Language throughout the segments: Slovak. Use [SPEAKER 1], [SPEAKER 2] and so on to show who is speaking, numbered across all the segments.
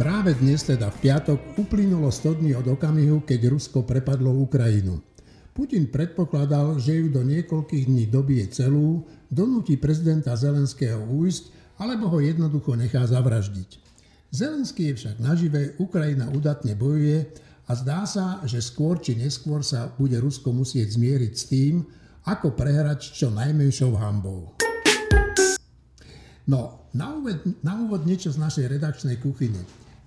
[SPEAKER 1] Práve dnes, teda v piatok, uplynulo 100 dní od okamihu, keď Rusko prepadlo Ukrajinu. Putin predpokladal, že ju do niekoľkých dní dobije celú, donúti prezidenta Zelenského újsť, alebo ho jednoducho nechá zavraždiť. Zelenský je však nažive, Ukrajina udatne bojuje a zdá sa, že skôr či neskôr sa bude Rusko musieť zmieriť s tým, ako prehrať čo najmenšou hambou. No, na úvod, na úvod niečo z našej redakčnej kuchyne.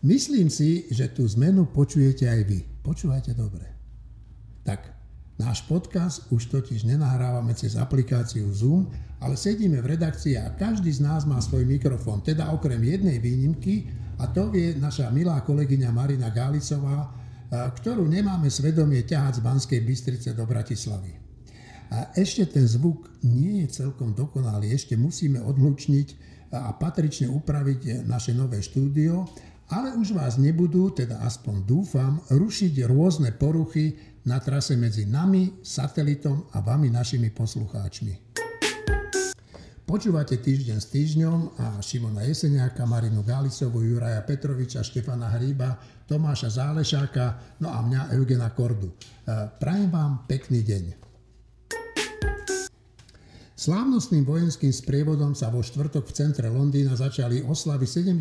[SPEAKER 1] Myslím si, že tú zmenu počujete aj vy. Počúvajte dobre. Tak, náš podcast už totiž nenahrávame cez aplikáciu Zoom, ale sedíme v redakcii a každý z nás má svoj mikrofón, teda okrem jednej výnimky, a to je naša milá kolegyňa Marina Gálicová, ktorú nemáme svedomie ťahať z Banskej Bystrice do Bratislavy. A ešte ten zvuk nie je celkom dokonalý, ešte musíme odlučniť a patrične upraviť naše nové štúdio, ale už vás nebudú, teda aspoň dúfam, rušiť rôzne poruchy na trase medzi nami, satelitom a vami, našimi poslucháčmi. Počúvate týždeň s týždňom a Šimona Jeseniaka, Marinu Gálicovu, Juraja Petroviča, Štefana Hríba, Tomáša Zálešáka, no a mňa Eugena Kordu. E, prajem vám pekný deň. Slávnostným vojenským sprievodom sa vo štvrtok v centre Londýna začali oslavy 70.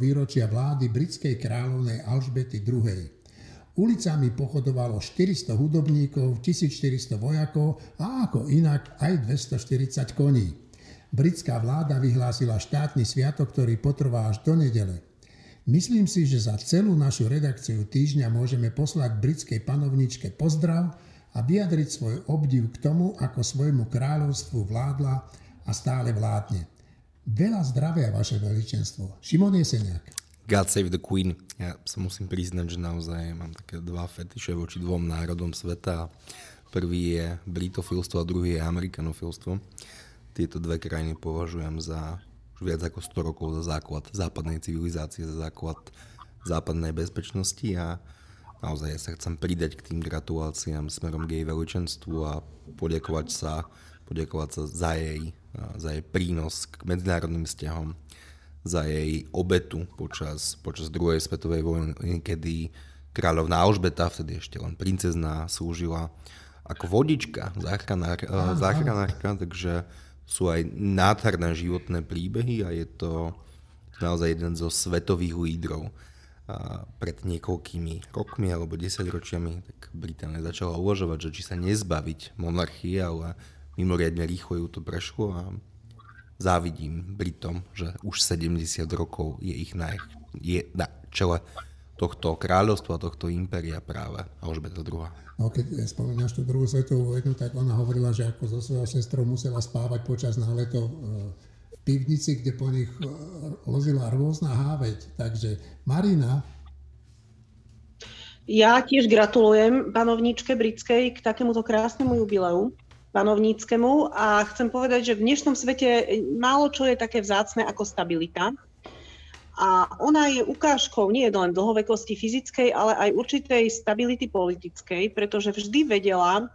[SPEAKER 1] výročia vlády britskej kráľovnej Alžbety II. Ulicami pochodovalo 400 hudobníkov, 1400 vojakov a ako inak aj 240 koní. Britská vláda vyhlásila štátny sviatok, ktorý potrvá až do nedele. Myslím si, že za celú našu redakciu týždňa môžeme poslať britskej panovničke pozdrav, a vyjadriť svoj obdiv k tomu, ako svojmu kráľovstvu vládla a stále vládne. Veľa zdravia, vaše veličenstvo. Šimon Jeseniak.
[SPEAKER 2] God save the Queen. Ja sa musím priznať, že naozaj mám také dva fetiše voči dvom národom sveta. Prvý je britofilstvo a druhý je amerikanofilstvo. Tieto dve krajiny považujem za už viac ako 100 rokov za základ západnej civilizácie, za základ západnej bezpečnosti a naozaj sa chcem pridať k tým gratuláciám smerom k jej veličenstvu a poďakovať sa, poďakovať sa za jej, za jej prínos k medzinárodným vzťahom, za jej obetu počas, počas druhej svetovej vojny, kedy kráľovná Alžbeta, vtedy ešte len princezná, slúžila ako vodička, záchranár, záchranárka, takže sú aj nádherné životné príbehy a je to naozaj jeden zo svetových lídrov pred niekoľkými rokmi alebo desaťročiami, tak Británia začala uvažovať, že či sa nezbaviť monarchie, ale mimoriadne rýchlo ju to prešlo a závidím Britom, že už 70 rokov je ich na, je na čele tohto kráľovstva, tohto impéria práve Alžbeta II.
[SPEAKER 1] No keď spomínaš tú druhú svetovú vojnu, tak ona hovorila, že ako so svojou sestrou musela spávať počas náletov e, pivnici, kde po nich e, lozila rôzna háveť. Takže Marina.
[SPEAKER 3] Ja tiež gratulujem panovničke britskej k takémuto krásnemu jubileu panovníckému a chcem povedať, že v dnešnom svete málo čo je také vzácne ako stabilita. A ona je ukážkou nie len dlhovekosti fyzickej, ale aj určitej stability politickej, pretože vždy vedela,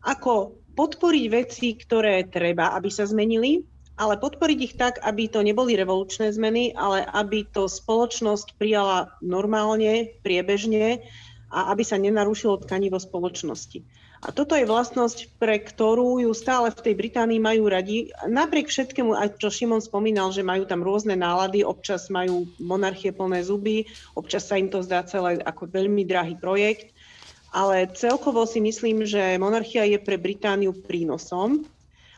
[SPEAKER 3] ako podporiť veci, ktoré treba, aby sa zmenili ale podporiť ich tak, aby to neboli revolučné zmeny, ale aby to spoločnosť prijala normálne, priebežne a aby sa nenarušilo tkanivo spoločnosti. A toto je vlastnosť, pre ktorú ju stále v tej Británii majú radi. Napriek všetkému, aj čo Šimon spomínal, že majú tam rôzne nálady, občas majú monarchie plné zuby, občas sa im to zdá celé ako veľmi drahý projekt, ale celkovo si myslím, že monarchia je pre Britániu prínosom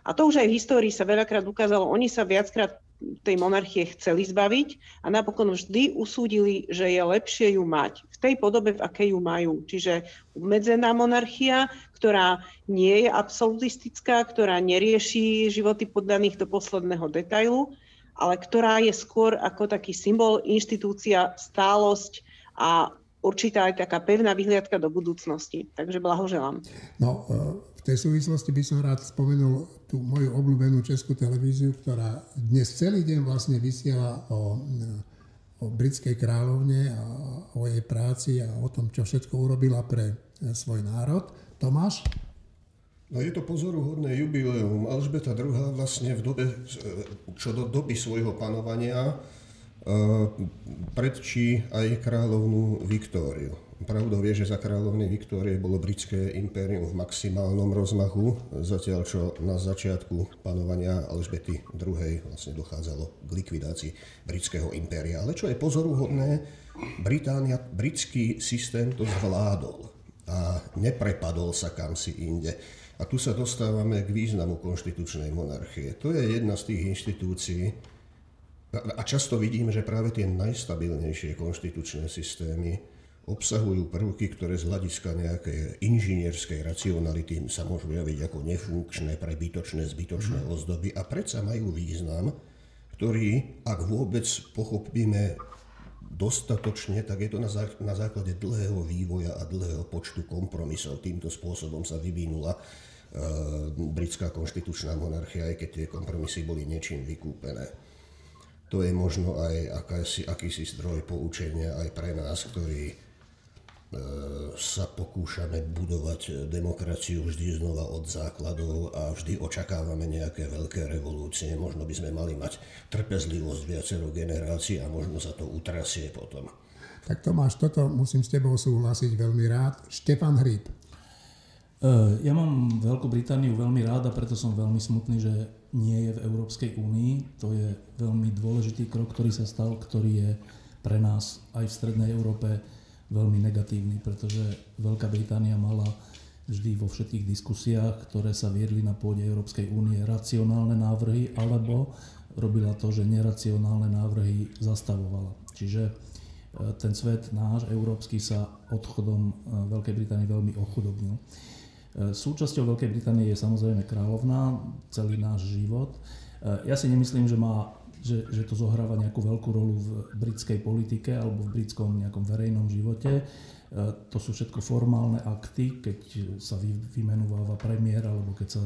[SPEAKER 3] a to už aj v histórii sa veľakrát ukázalo, oni sa viackrát tej monarchie chceli zbaviť a napokon vždy usúdili, že je lepšie ju mať v tej podobe, v akej ju majú. Čiže obmedzená monarchia, ktorá nie je absolutistická, ktorá nerieši životy poddaných do posledného detailu, ale ktorá je skôr ako taký symbol, inštitúcia, stálosť a určitá aj taká pevná vyhliadka do budúcnosti. Takže blahoželám.
[SPEAKER 1] No, tej súvislosti by som rád spomenul tú moju obľúbenú českú televíziu, ktorá dnes celý deň vlastne vysiela o, o britskej kráľovne a o jej práci a o tom, čo všetko urobila pre svoj národ. Tomáš?
[SPEAKER 4] No je to pozoruhodné jubileum. Alžbeta II. vlastne v dobe, čo do doby svojho panovania predčí aj kráľovnú Viktóriu. Pravdou je, že za kráľovnej Viktórie bolo britské impérium v maximálnom rozmachu, zatiaľ čo na začiatku panovania Alžbety II. vlastne dochádzalo k likvidácii britského impéria. Ale čo je pozoruhodné, Británia, britský systém to zvládol a neprepadol sa kam si inde. A tu sa dostávame k významu konštitučnej monarchie. To je jedna z tých inštitúcií, a často vidíme, že práve tie najstabilnejšie konštitučné systémy obsahujú prvky, ktoré z hľadiska nejakej inžinierskej racionality sa môžu javiť ako nefunkčné, prebytočné, zbytočné mm. ozdoby a predsa majú význam, ktorý, ak vôbec pochopíme dostatočne, tak je to na, zá, na základe dlhého vývoja a dlhého počtu kompromisov. Týmto spôsobom sa vyvinula e, britská konštitučná monarchia, aj keď tie kompromisy boli niečím vykúpené to je možno aj akási, akýsi zdroj poučenia aj pre nás, ktorí sa pokúšame budovať demokraciu vždy znova od základov a vždy očakávame nejaké veľké revolúcie. Možno by sme mali mať trpezlivosť viacero generácií a možno sa to utrasie potom.
[SPEAKER 1] Tak Tomáš, toto musím s tebou súhlasiť veľmi rád. Štefan Hríb.
[SPEAKER 5] E, ja mám Veľkú Britániu veľmi rád a preto som veľmi smutný, že nie je v Európskej únii. To je veľmi dôležitý krok, ktorý sa stal, ktorý je pre nás aj v Strednej Európe veľmi negatívny, pretože Veľká Británia mala vždy vo všetkých diskusiách, ktoré sa viedli na pôde Európskej únie, racionálne návrhy, alebo robila to, že neracionálne návrhy zastavovala. Čiže e, ten svet náš, európsky, sa odchodom e, Veľkej Británie veľmi ochudobnil. E, súčasťou Veľkej Británie je samozrejme kráľovná, celý náš život. E, ja si nemyslím, že, má, že, že to zohráva nejakú veľkú rolu v britskej politike alebo v britskom nejakom verejnom živote. E, to sú všetko formálne akty, keď sa vymenováva premiér alebo keď sa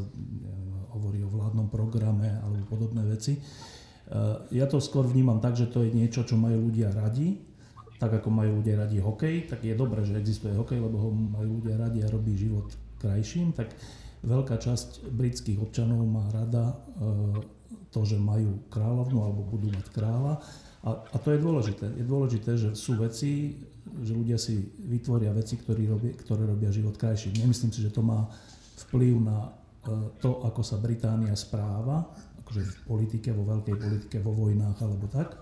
[SPEAKER 5] hovorí o vládnom programe alebo podobné veci. Ja to skôr vnímam tak, že to je niečo, čo majú ľudia radi, tak ako majú ľudia radi hokej, tak je dobré, že existuje hokej, lebo ho majú ľudia radi a robí život krajším, tak veľká časť britských občanov má rada to, že majú kráľovnú alebo budú mať kráľa. A, a to je dôležité. Je dôležité, že sú veci, že ľudia si vytvoria veci, ktoré robia, ktoré robia život krajším. Nemyslím si, že to má vplyv na e, to, ako sa Británia správa, akože v politike, vo veľkej politike, vo vojnách alebo tak,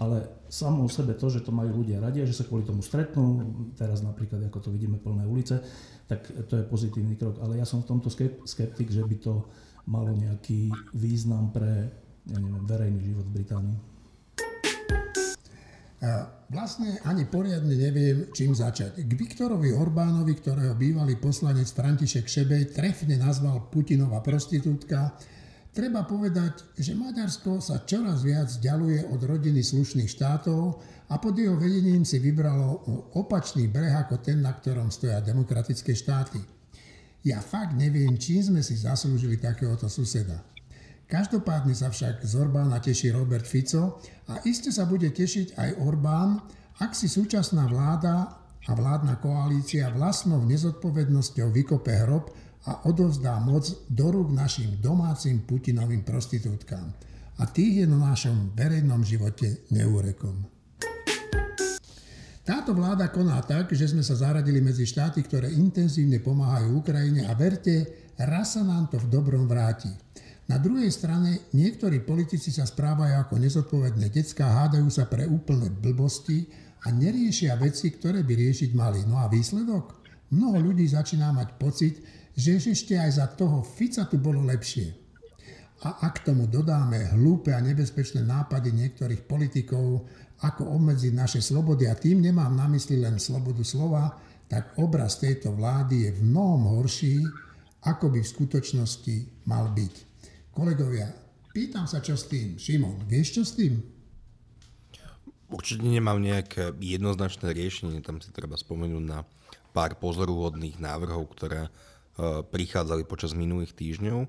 [SPEAKER 5] ale samo o sebe to, že to majú ľudia radi a že sa kvôli tomu stretnú, teraz napríklad ako to vidíme plné ulice, tak to je pozitívny krok. Ale ja som v tomto skeptik, že by to malo nejaký význam pre ja neviem, verejný život v Británii.
[SPEAKER 1] Vlastne ani poriadne neviem, čím začať. K Viktorovi Orbánovi, ktorého bývalý poslanec František Šebej trefne nazval Putinova prostitútka, Treba povedať, že Maďarsko sa čoraz viac ďaluje od rodiny slušných štátov a pod jeho vedením si vybralo opačný breh ako ten, na ktorom stoja demokratické štáty. Ja fakt neviem, čím sme si zaslúžili takéhoto suseda. Každopádne sa však z Orbána teší Robert Fico a iste sa bude tešiť aj Orbán, ak si súčasná vláda a vládna koalícia vlastnou nezodpovednosťou vykope hrob a odovzdá moc do rúk našim domácim Putinovým prostitútkám. A tých je na našom verejnom živote neúrekom. Táto vláda koná tak, že sme sa zaradili medzi štáty, ktoré intenzívne pomáhajú Ukrajine a verte, raz sa nám to v dobrom vráti. Na druhej strane niektorí politici sa správajú ako nezodpovedné decka, hádajú sa pre úplné blbosti a neriešia veci, ktoré by riešiť mali. No a výsledok? Mnoho ľudí začína mať pocit, že ešte aj za toho Fica tu bolo lepšie. A ak tomu dodáme hlúpe a nebezpečné nápady niektorých politikov, ako obmedziť naše slobody, a tým nemám na mysli len slobodu slova, tak obraz tejto vlády je v mnohom horší, ako by v skutočnosti mal byť. Kolegovia, pýtam sa, čo s tým. Šimon, vieš čo s tým?
[SPEAKER 2] Určite nemám nejaké jednoznačné riešenie, tam si treba spomenúť na pár pozoruhodných návrhov, ktoré E, prichádzali počas minulých týždňov.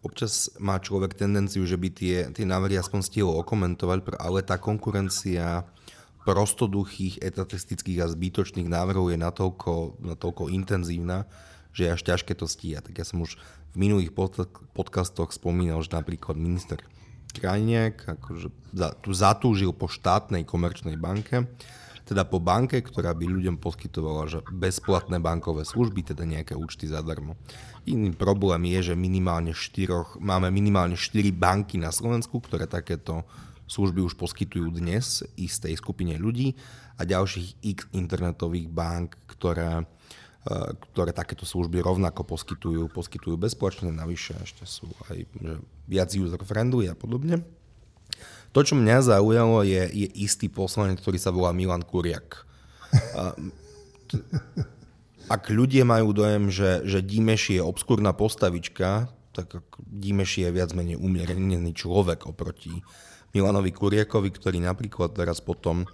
[SPEAKER 2] Občas má človek tendenciu, že by tie, tie návrhy aspoň stihol okomentovať, ale tá konkurencia prostoduchých, etatistických a zbytočných návrhov je natoľko, natoľko intenzívna, že je až ťažké to stíhať. Tak ja som už v minulých podcastoch spomínal, že napríklad minister Krajniak akože za, tu zatúžil po štátnej komerčnej banke, teda po banke, ktorá by ľuďom poskytovala že bezplatné bankové služby, teda nejaké účty zadarmo. Iný problém je, že minimálne štyroch, máme minimálne 4 banky na Slovensku, ktoré takéto služby už poskytujú dnes istej skupine ľudí a ďalších x internetových bank, ktoré, e, ktoré takéto služby rovnako poskytujú, poskytujú bezpečne, navyše ešte sú aj že viac user-friendly a podobne. To, čo mňa zaujalo, je, je istý poslanec, ktorý sa volá Milan Kuriak. Ak ľudia majú dojem, že, že Dímeš je obskúrna postavička, tak Dímeš je viac menej umierený človek oproti Milanovi Kuriakovi, ktorý napríklad teraz potom,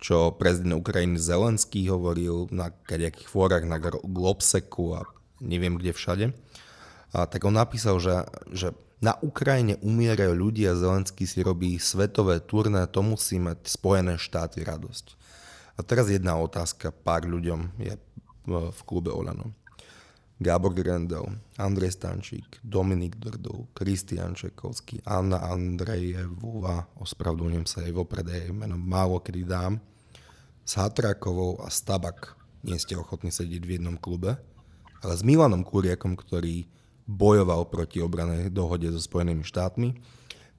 [SPEAKER 2] čo prezident Ukrajiny Zelenský hovoril na kadejakých fórach na Globseku a neviem kde všade, a tak on napísal, že, že na Ukrajine umierajú ľudia, Zelenský si robí svetové turné, to musí mať Spojené štáty radosť. A teraz jedna otázka pár ľuďom je v klube Olano. Gábor Grendel, Andrej Stančík, Dominik Drdul, Kristian Čekovský, Anna Andrejevová, ospravedlňujem sa jej vopred, jej meno málo kedy dám, s Hatrakovou a Stabak nie ste ochotní sedieť v jednom klube, ale s Milanom Kuriakom, ktorý bojoval proti obranej dohode so Spojenými štátmi,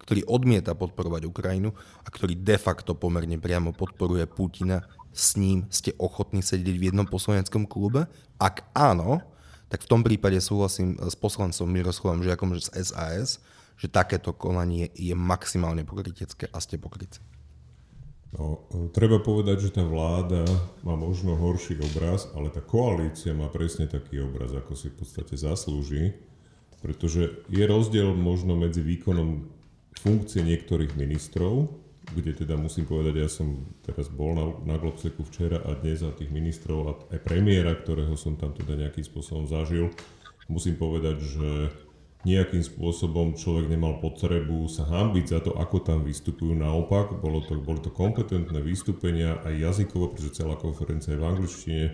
[SPEAKER 2] ktorý odmieta podporovať Ukrajinu a ktorý de facto pomerne priamo podporuje Putina, s ním ste ochotní sedieť v jednom poslaneckom klube? Ak áno, tak v tom prípade súhlasím s poslancom Miroslavom Žiakom že z SAS, že takéto konanie je maximálne pokrytecké a ste pokrytci.
[SPEAKER 6] No, treba povedať, že tá vláda má možno horší obraz, ale tá koalícia má presne taký obraz, ako si v podstate zaslúži, pretože je rozdiel možno medzi výkonom funkcie niektorých ministrov, kde teda musím povedať, ja som teraz bol na, na Globseku včera a dnes a tých ministrov a aj premiéra, ktorého som tam teda nejakým spôsobom zažil, musím povedať, že nejakým spôsobom človek nemal potrebu sa hambiť za to, ako tam vystupujú. Naopak, bolo to, boli to kompetentné vystúpenia aj jazykovo, pretože celá konferencia je v angličtine.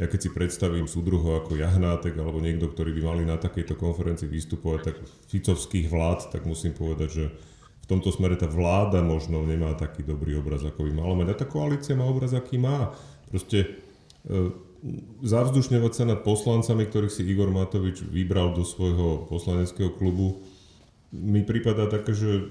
[SPEAKER 6] Ja keď si predstavím súdruho ako Jahnátek alebo niekto, ktorý by mali na takejto konferencii vystupovať, tak ficovských vlád, tak musím povedať, že v tomto smere tá vláda možno nemá taký dobrý obraz, ako by mala mať. A tá koalícia má obraz, aký má. Proste e, zavzdušňovať sa nad poslancami, ktorých si Igor Matovič vybral do svojho poslaneckého klubu, mi prípada také, že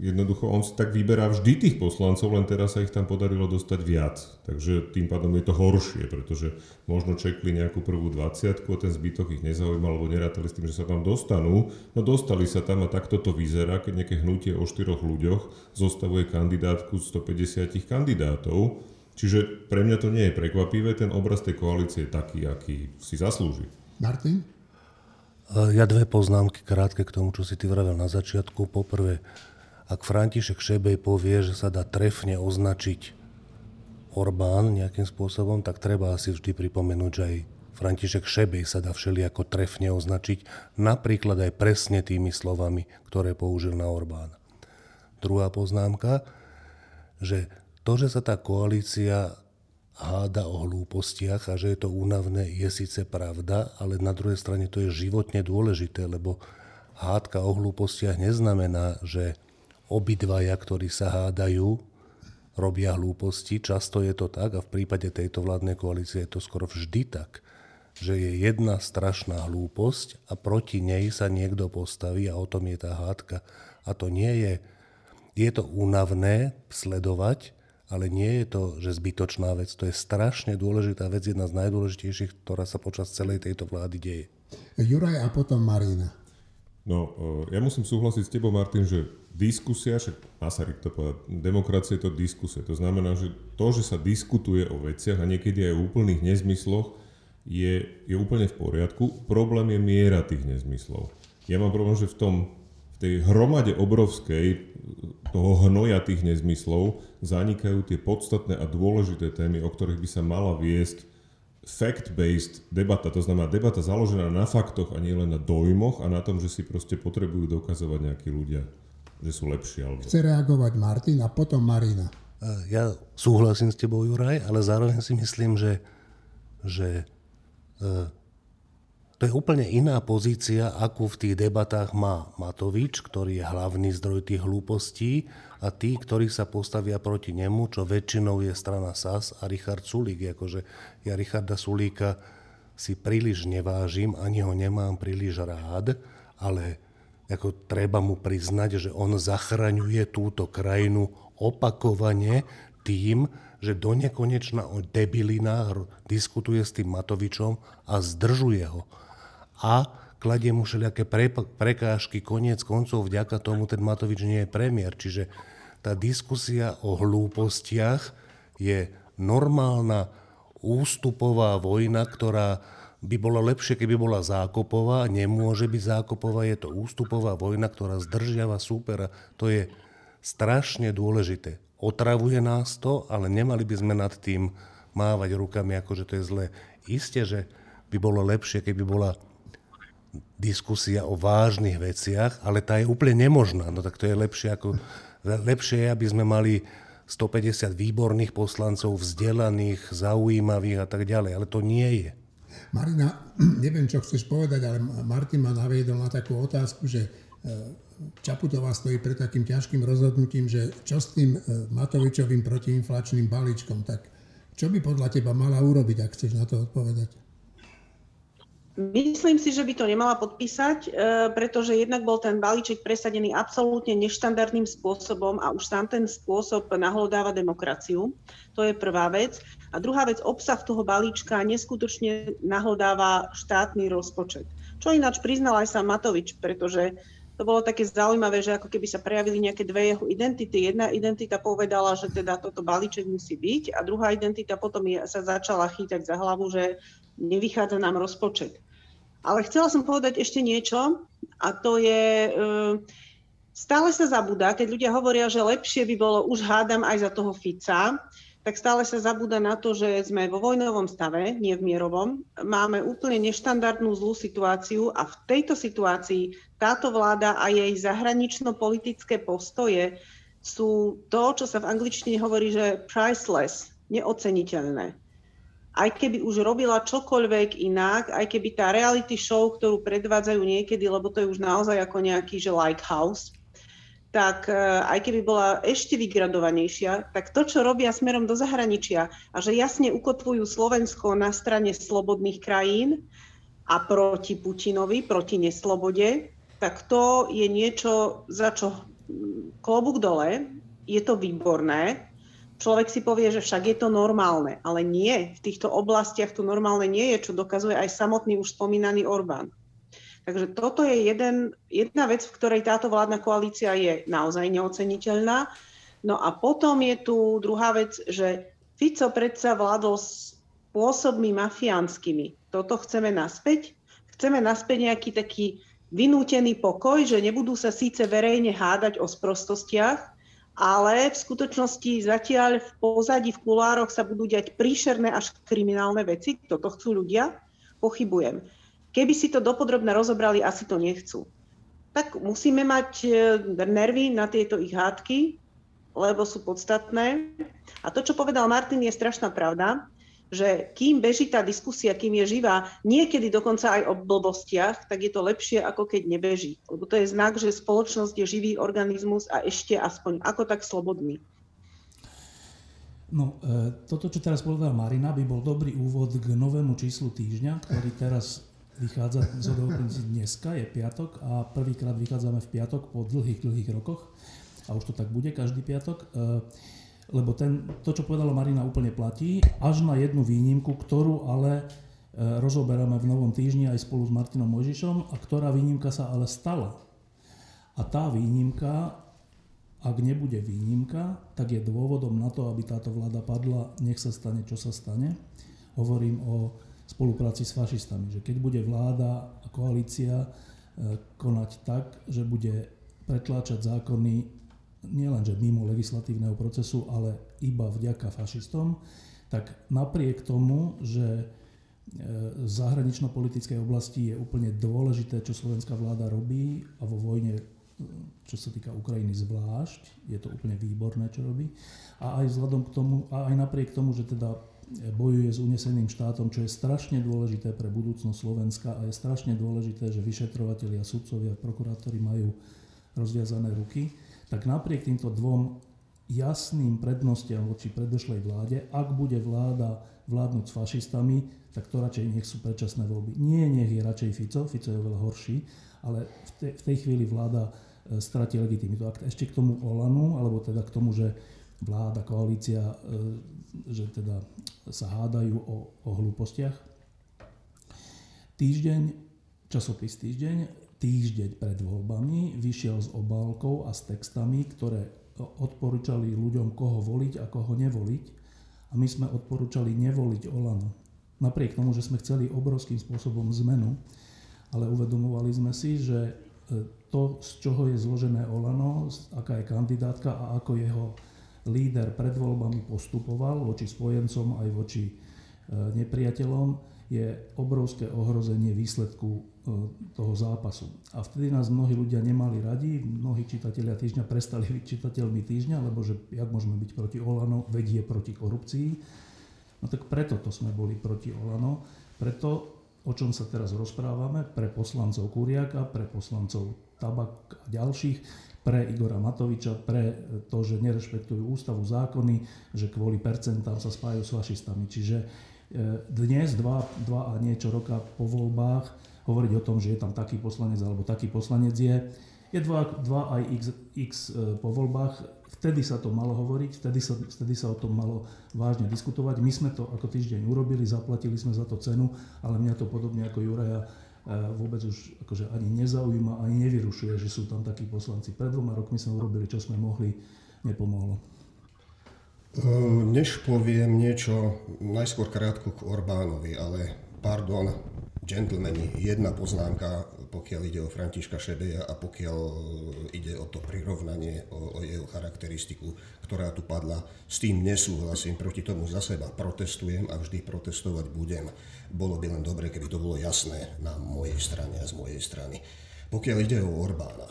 [SPEAKER 6] jednoducho on si tak vyberá vždy tých poslancov, len teraz sa ich tam podarilo dostať viac. Takže tým pádom je to horšie, pretože možno čekli nejakú prvú 20 a ten zbytok ich nezaujímal, alebo nerátali s tým, že sa tam dostanú. No dostali sa tam a takto to vyzerá, keď nejaké hnutie o štyroch ľuďoch zostavuje kandidátku 150 kandidátov. Čiže pre mňa to nie je prekvapivé, ten obraz tej koalície je taký, aký si zaslúži.
[SPEAKER 1] Martin?
[SPEAKER 7] Ja dve poznámky krátke k tomu, čo si ty vravel na začiatku. Poprvé, ak František Šebej povie, že sa dá trefne označiť Orbán nejakým spôsobom, tak treba asi vždy pripomenúť, že aj František Šebej sa dá všelijako trefne označiť, napríklad aj presne tými slovami, ktoré použil na Orbána. Druhá poznámka, že to, že sa tá koalícia háda o hlúpostiach a že je to únavné, je síce pravda, ale na druhej strane to je životne dôležité, lebo hádka o hlúpostiach neznamená, že obidvaja, ktorí sa hádajú, robia hlúposti. Často je to tak a v prípade tejto vládnej koalície je to skoro vždy tak, že je jedna strašná hlúposť a proti nej sa niekto postaví a o tom je tá hádka. A to nie je, je to únavné sledovať, ale nie je to, že zbytočná vec. To je strašne dôležitá vec, jedna z najdôležitejších, ktorá sa počas celej tejto vlády deje.
[SPEAKER 1] Juraj a potom Marina.
[SPEAKER 6] No, e, ja musím súhlasiť s tebou, Martin, že diskusia, však Masaryk to povedal, demokracia je to diskusia. To znamená, že to, že sa diskutuje o veciach a niekedy aj o úplných nezmysloch, je, je úplne v poriadku. Problém je miera tých nezmyslov. Ja mám problém, že v, tom, v tej hromade obrovskej toho hnoja tých nezmyslov zanikajú tie podstatné a dôležité témy, o ktorých by sa mala viesť fact-based debata, to znamená debata založená na faktoch a nie len na dojmoch a na tom, že si proste potrebujú dokazovať nejakí ľudia, že sú lepší. Alebo...
[SPEAKER 1] Chce reagovať Martin a potom Marina.
[SPEAKER 7] Ja súhlasím s tebou, Juraj, ale zároveň si myslím, že, že To je úplne iná pozícia, akú v tých debatách má Matovič, ktorý je hlavný zdroj tých hlúpostí a tí, ktorí sa postavia proti nemu, čo väčšinou je strana SAS a Richard Sulík. Akože ja Richarda Sulíka si príliš nevážim, ani ho nemám príliš rád, ale ako treba mu priznať, že on zachraňuje túto krajinu opakovane tým, že do nekonečna o debilinách diskutuje s tým Matovičom a zdržuje ho a kladie mu všelijaké prekážky, koniec koncov, vďaka tomu ten Matovič nie je premiér. Čiže tá diskusia o hlúpostiach je normálna ústupová vojna, ktorá by bola lepšie, keby bola zákopová. Nemôže byť zákopová, je to ústupová vojna, ktorá zdržiava súpera. To je strašne dôležité. Otravuje nás to, ale nemali by sme nad tým mávať rukami, ako že to je zlé. Isté, že by bolo lepšie, keby bola diskusia o vážnych veciach, ale tá je úplne nemožná. No tak to je lepšie ako... Lepšie je, aby sme mali 150 výborných poslancov, vzdelaných, zaujímavých a tak ďalej, ale to nie je.
[SPEAKER 1] Marina, neviem, čo chceš povedať, ale Martin ma naviedol na takú otázku, že e, Čaputová stojí pred takým ťažkým rozhodnutím, že čo s tým e, Matovičovým protiinflačným balíčkom, tak čo by podľa teba mala urobiť, ak chceš na to odpovedať?
[SPEAKER 3] Myslím si, že by to nemala podpísať, e, pretože jednak bol ten balíček presadený absolútne neštandardným spôsobom a už sám ten spôsob nahlodáva demokraciu. To je prvá vec. A druhá vec, obsah toho balíčka neskutočne nahlodáva štátny rozpočet. Čo ináč priznal aj sám Matovič, pretože to bolo také zaujímavé, že ako keby sa prejavili nejaké dve jeho identity. Jedna identita povedala, že teda toto balíček musí byť a druhá identita potom sa začala chytať za hlavu, že nevychádza nám rozpočet. Ale chcela som povedať ešte niečo a to je, e, stále sa zabúda, keď ľudia hovoria, že lepšie by bolo, už hádam aj za toho Fica, tak stále sa zabúda na to, že sme vo vojnovom stave, nie v mierovom. Máme úplne neštandardnú zlú situáciu a v tejto situácii táto vláda a jej zahranično-politické postoje sú to, čo sa v angličtine hovorí, že priceless, neoceniteľné aj keby už robila čokoľvek inak, aj keby tá reality show, ktorú predvádzajú niekedy, lebo to je už naozaj ako nejaký, že lighthouse, tak e, aj keby bola ešte vygradovanejšia, tak to, čo robia smerom do zahraničia a že jasne ukotvujú Slovensko na strane slobodných krajín a proti Putinovi, proti neslobode, tak to je niečo, za čo klobúk dole, je to výborné, človek si povie, že však je to normálne, ale nie. V týchto oblastiach to normálne nie je, čo dokazuje aj samotný už spomínaný Orbán. Takže toto je jeden, jedna vec, v ktorej táto vládna koalícia je naozaj neoceniteľná. No a potom je tu druhá vec, že Fico predsa vládol spôsobmi mafiánskymi. Toto chceme naspäť. Chceme naspäť nejaký taký vynútený pokoj, že nebudú sa síce verejne hádať o sprostostiach, ale v skutočnosti zatiaľ v pozadí, v kulároch sa budú diať príšerné až kriminálne veci. Toto chcú ľudia? Pochybujem. Keby si to dopodrobne rozobrali, asi to nechcú. Tak musíme mať e, nervy na tieto ich hádky, lebo sú podstatné. A to, čo povedal Martin, je strašná pravda že kým beží tá diskusia, kým je živá, niekedy dokonca aj o blbostiach, tak je to lepšie, ako keď nebeží. Lebo to je znak, že spoločnosť je živý organizmus a ešte aspoň ako tak slobodný.
[SPEAKER 5] No, e, toto, čo teraz povedala Marina, by bol dobrý úvod k novému číslu týždňa, ktorý teraz vychádza z dneska, je piatok a prvýkrát vychádzame v piatok po dlhých, dlhých rokoch a už to tak bude každý piatok. Lebo ten, to, čo povedala Marina, úplne platí, až na jednu výnimku, ktorú ale e, rozoberáme v Novom týždni aj spolu s Martinom Mojžišom a ktorá výnimka sa ale stala. A tá výnimka, ak nebude výnimka, tak je dôvodom na to, aby táto vláda padla, nech sa stane, čo sa stane. Hovorím o spolupráci s fašistami, že keď bude vláda a koalícia e, konať tak, že bude pretláčať zákony nielenže mimo legislatívneho procesu, ale iba vďaka fašistom, tak napriek tomu, že e, v zahranično-politickej oblasti je úplne dôležité, čo slovenská vláda robí a vo vojne, čo sa týka Ukrajiny zvlášť, je to úplne výborné, čo robí. A aj vzhľadom k tomu, a aj napriek tomu, že teda bojuje s uneseným štátom, čo je strašne dôležité pre budúcnosť Slovenska a je strašne dôležité, že vyšetrovateľia, sudcovia, prokurátori majú rozviazané ruky, tak napriek týmto dvom jasným prednostiam voči predošlej vláde, ak bude vláda vládnuť s fašistami, tak to radšej nech sú predčasné voľby. Nie, nech je radšej Fico, Fico je oveľa horší, ale v, te, v tej chvíli vláda e, stratí legitimitu. A ešte k tomu Olanu, alebo teda k tomu, že vláda, koalícia, e, že teda sa hádajú o, o hlúpostiach. Týždeň, časopis Týždeň, týždeň pred voľbami vyšiel s obálkou a s textami, ktoré odporúčali ľuďom, koho voliť a koho nevoliť. A my sme odporúčali nevoliť Olano. Napriek tomu, že sme chceli obrovským spôsobom zmenu, ale uvedomovali sme si, že e, to, z čoho je zložené Olano, aká je kandidátka a ako jeho líder pred voľbami postupoval voči spojencom aj voči e, nepriateľom, je obrovské ohrozenie výsledku e, toho zápasu. A vtedy nás mnohí ľudia nemali radi, mnohí čitatelia týždňa prestali byť čitateľmi týždňa, lebo že jak môžeme byť proti Olano, vedie proti korupcii. No tak preto to sme boli proti Olano, preto o čom sa teraz rozprávame, pre poslancov Kuriaka, pre poslancov Tabak a ďalších, pre Igora Matoviča, pre to, že nerešpektujú ústavu zákony, že kvôli percentám sa spájajú s fašistami. Čiže dnes, dva, dva a niečo roka po voľbách, hovoriť o tom, že je tam taký poslanec alebo taký poslanec je, je dva, dva aj x, x e, po voľbách, vtedy sa to malo hovoriť, vtedy sa, vtedy sa o tom malo vážne diskutovať. My sme to ako týždeň urobili, zaplatili sme za to cenu, ale mňa to podobne ako Juraja vôbec už akože ani nezaujíma, ani nevyrušuje, že sú tam takí poslanci. Pred dvoma rokmi sme urobili, čo sme mohli, nepomohlo.
[SPEAKER 4] Než poviem niečo najskôr krátko k Orbánovi, ale pardon, gentlemani, jedna poznámka, pokiaľ ide o Františka Šebeja a pokiaľ ide o to prirovnanie, o, o jeho charakteristiku, ktorá tu padla. S tým nesúhlasím, proti tomu za seba protestujem a vždy protestovať budem. Bolo by len dobre, keby to bolo jasné na mojej strane a z mojej strany. Pokiaľ ide o Orbána,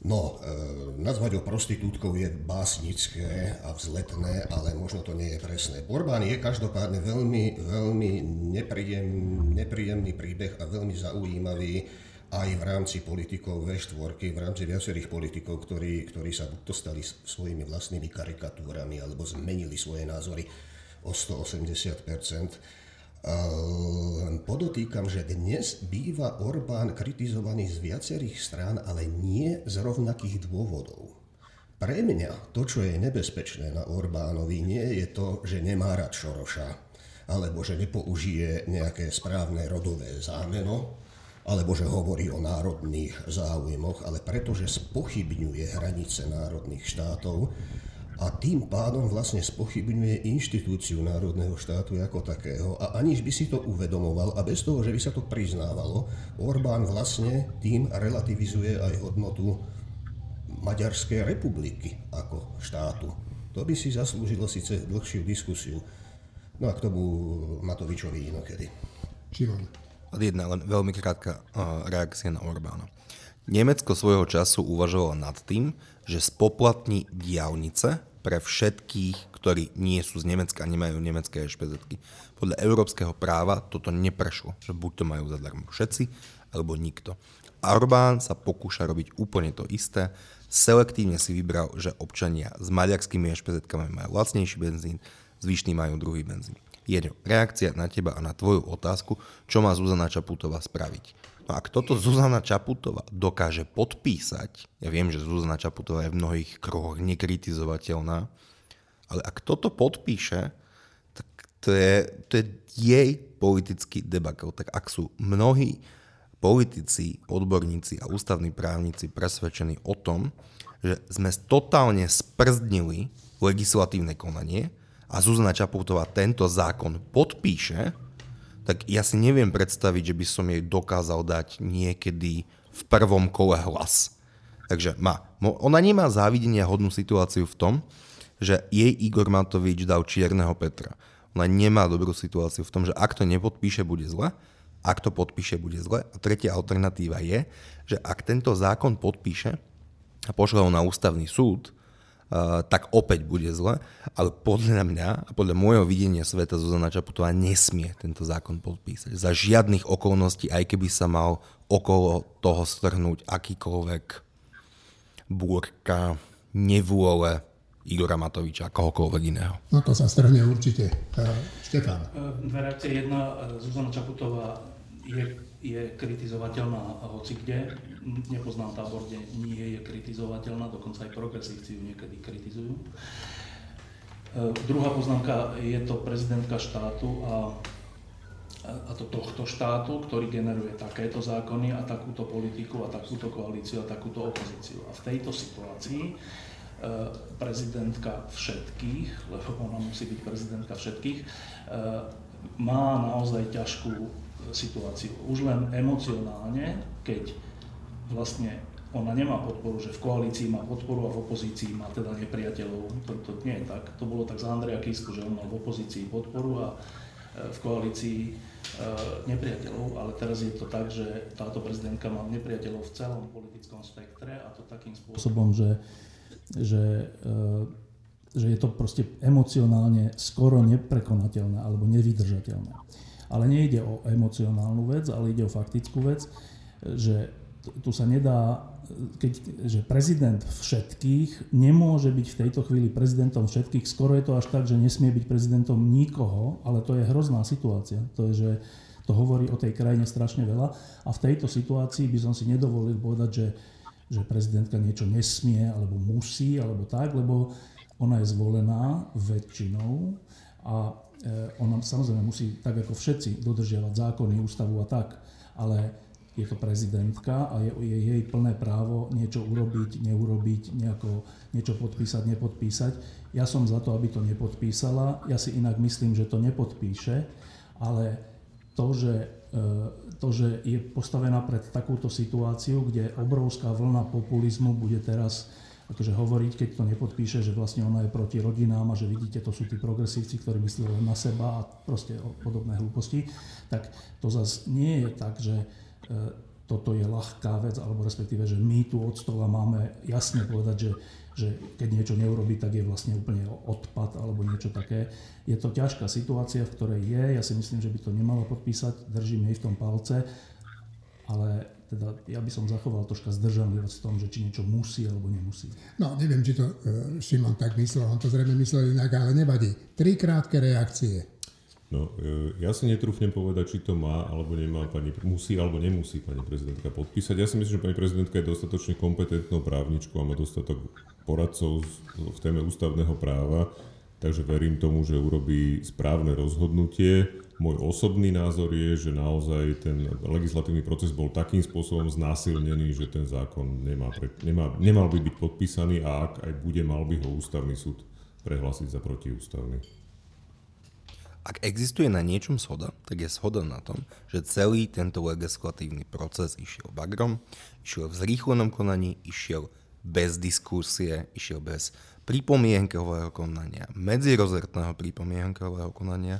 [SPEAKER 4] No, e, nazvať ho prostitútkou je básnické a vzletné, ale možno to nie je presné. Orbán je každopádne veľmi, veľmi nepríjem, nepríjemný príbeh a veľmi zaujímavý aj v rámci politikov V4, v rámci viacerých politikov, ktorí, ktorí sa buď dostali svojimi vlastnými karikatúrami alebo zmenili svoje názory o 180 len podotýkam, že dnes býva Orbán kritizovaný z viacerých strán, ale nie z rovnakých dôvodov. Pre mňa to, čo je nebezpečné na Orbánovi, nie je to, že nemá rád Šoroša, alebo že nepoužije nejaké správne rodové zámeno, alebo že hovorí o národných záujmoch, ale pretože spochybňuje hranice národných štátov a tým pádom vlastne spochybňuje inštitúciu národného štátu ako takého a aniž by si to uvedomoval a bez toho, že by sa to priznávalo, Orbán vlastne tým relativizuje aj hodnotu Maďarskej republiky ako štátu. To by si zaslúžilo síce dlhšiu diskusiu. No a k tomu Matovičovi inokedy.
[SPEAKER 2] Šimon. Jedna len veľmi krátka reakcia na Orbána. Nemecko svojho času uvažovalo nad tým, že spoplatní diálnice pre všetkých, ktorí nie sú z Nemecka a nemajú nemecké špz Podľa európskeho práva toto neprešlo, že buď to majú zadarmo všetci, alebo nikto. Orbán sa pokúša robiť úplne to isté. Selektívne si vybral, že občania s maďarskými špz majú lacnejší benzín, zvyšní majú druhý benzín. Jeďo, reakcia na teba a na tvoju otázku, čo má Zuzana Čaputová spraviť. No ak toto Zuzana Čaputová dokáže podpísať, ja viem, že Zuzana Čaputová je v mnohých kruhoch nekritizovateľná, ale ak toto podpíše, tak to je, to je jej politický debakl. Tak ak sú mnohí politici, odborníci a ústavní právnici presvedčení o tom, že sme totálne sprzdnili legislatívne konanie a Zuzana Čaputová tento zákon podpíše, tak ja si neviem predstaviť, že by som jej dokázal dať niekedy v prvom kole hlas. Takže má. Ona nemá závidenia hodnú situáciu v tom, že jej Igor Matovič dal čierneho Petra. Ona nemá dobrú situáciu v tom, že ak to nepodpíše, bude zle, ak to podpíše, bude zle. A tretia alternatíva je, že ak tento zákon podpíše a pošle ho na ústavný súd tak opäť bude zle, ale podľa mňa a podľa môjho videnia sveta Zuzana Čaputová nesmie tento zákon podpísať. Za žiadnych okolností, aj keby sa mal okolo toho strhnúť akýkoľvek búrka, nevôle Igora Matoviča, kohokoľvek iného.
[SPEAKER 1] No to sa strhne určite. Uh, Štefán.
[SPEAKER 5] Dve reakcie. Jedna, Zuzana Čaputová je, je kritizovateľná hoci kde. Nepoznám tábor, kde nie je kritizovateľná, dokonca aj progresívci ju niekedy kritizujú. E, druhá poznámka, je to prezidentka štátu a, a to tohto štátu, ktorý generuje takéto zákony a takúto politiku a takúto koalíciu a takúto opozíciu. A v tejto situácii e, prezidentka všetkých, lebo ona musí byť prezidentka všetkých, e, má naozaj ťažkú situáciu. Už len emocionálne, keď vlastne ona nemá podporu, že v koalícii má podporu a v opozícii má teda nepriateľov. To, to nie je tak. To bolo tak za Andreja Kisku, že on mal v opozícii podporu a e, v koalícii e, nepriateľov, ale teraz je to tak, že táto prezidentka má nepriateľov v celom politickom spektre a to takým spôsobom, že, že, e, že je to proste emocionálne skoro neprekonateľné alebo nevydržateľné. Ale nejde o emocionálnu vec, ale ide o faktickú vec, že tu sa nedá, keď, že prezident všetkých nemôže byť v tejto chvíli prezidentom všetkých, skoro je to až tak, že nesmie byť prezidentom nikoho, ale to je hrozná situácia. To je, že to hovorí o tej krajine strašne veľa a v tejto situácii by som si nedovolil povedať, že, že prezidentka niečo nesmie alebo musí alebo tak, lebo ona je zvolená väčšinou a ona samozrejme musí, tak ako všetci, dodržiavať zákony, ústavu a tak, ale je to prezidentka a je, je jej plné právo niečo urobiť, neurobiť, nejako, niečo podpísať, nepodpísať. Ja som za to, aby to nepodpísala. Ja si inak myslím, že to nepodpíše, ale to, že, eh, to, že je postavená pred takúto situáciu, kde obrovská vlna populizmu bude teraz akože hovoriť, keď to nepodpíše, že vlastne ona je proti rodinám a že vidíte, to sú tí progresívci, ktorí myslí len na seba a proste podobné hlúposti, tak to zase nie je tak, že e, toto je ľahká vec, alebo respektíve, že my tu od stola máme jasne povedať, že, že keď niečo neurobí, tak je vlastne úplne odpad alebo niečo také. Je to ťažká situácia, v ktorej je, ja si myslím, že by to nemalo podpísať, držím jej v tom palce, ale teda ja by som zachoval troška zdržanlivosť v tom, že či niečo musí alebo nemusí.
[SPEAKER 1] No, neviem, či to uh, Šimon tak myslel, on to zrejme myslel inak, ale nevadí. Tri krátke reakcie.
[SPEAKER 6] No, e, ja si netrúfnem povedať, či to má alebo nemá pani, musí alebo nemusí pani prezidentka podpísať. Ja si myslím, že pani prezidentka je dostatočne kompetentnou právničkou a má dostatok poradcov v téme ústavného práva, takže verím tomu, že urobí správne rozhodnutie môj osobný názor je, že naozaj ten legislatívny proces bol takým spôsobom znásilnený, že ten zákon nemá pre, nemá, nemal by byť podpísaný a ak aj bude, mal by ho ústavný súd prehlásiť za protiústavný.
[SPEAKER 2] Ak existuje na niečom shoda, tak je shoda na tom, že celý tento legislatívny proces išiel bagrom, išiel v zrýchlenom konaní, išiel bez diskusie, išiel bez pripomienkového konania, medzirozertného pripomienkového konania,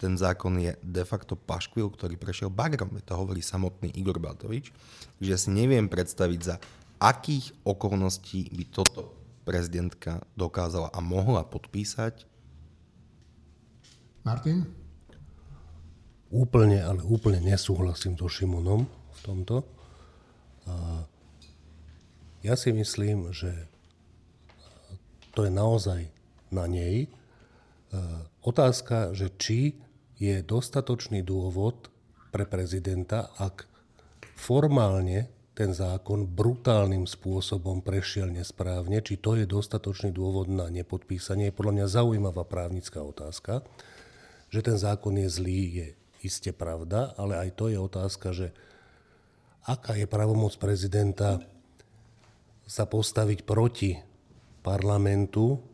[SPEAKER 2] ten zákon je de facto paškvil, ktorý prešiel bagrom. To hovorí samotný Igor Batovič. Takže ja si neviem predstaviť, za akých okolností by toto prezidentka dokázala a mohla podpísať.
[SPEAKER 1] Martin?
[SPEAKER 7] Úplne, ale úplne nesúhlasím so Šimonom v tomto. Ja si myslím, že to je naozaj na nej. Otázka, že či je dostatočný dôvod pre prezidenta, ak formálne ten zákon brutálnym spôsobom prešiel nesprávne, či to je dostatočný dôvod na nepodpísanie, je podľa mňa zaujímavá právnická otázka. Že ten zákon je zlý, je iste pravda, ale aj to je otázka, že aká je pravomoc prezidenta sa postaviť proti parlamentu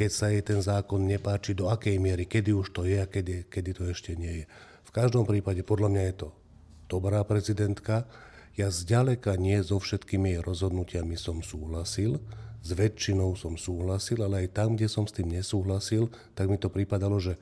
[SPEAKER 7] keď sa jej ten zákon nepáči, do akej miery, kedy už to je a kedy, kedy to ešte nie je. V každom prípade podľa mňa je to dobrá prezidentka. Ja zďaleka nie so všetkými jej rozhodnutiami som súhlasil, s väčšinou som súhlasil, ale aj tam, kde som s tým nesúhlasil, tak mi to pripadalo, že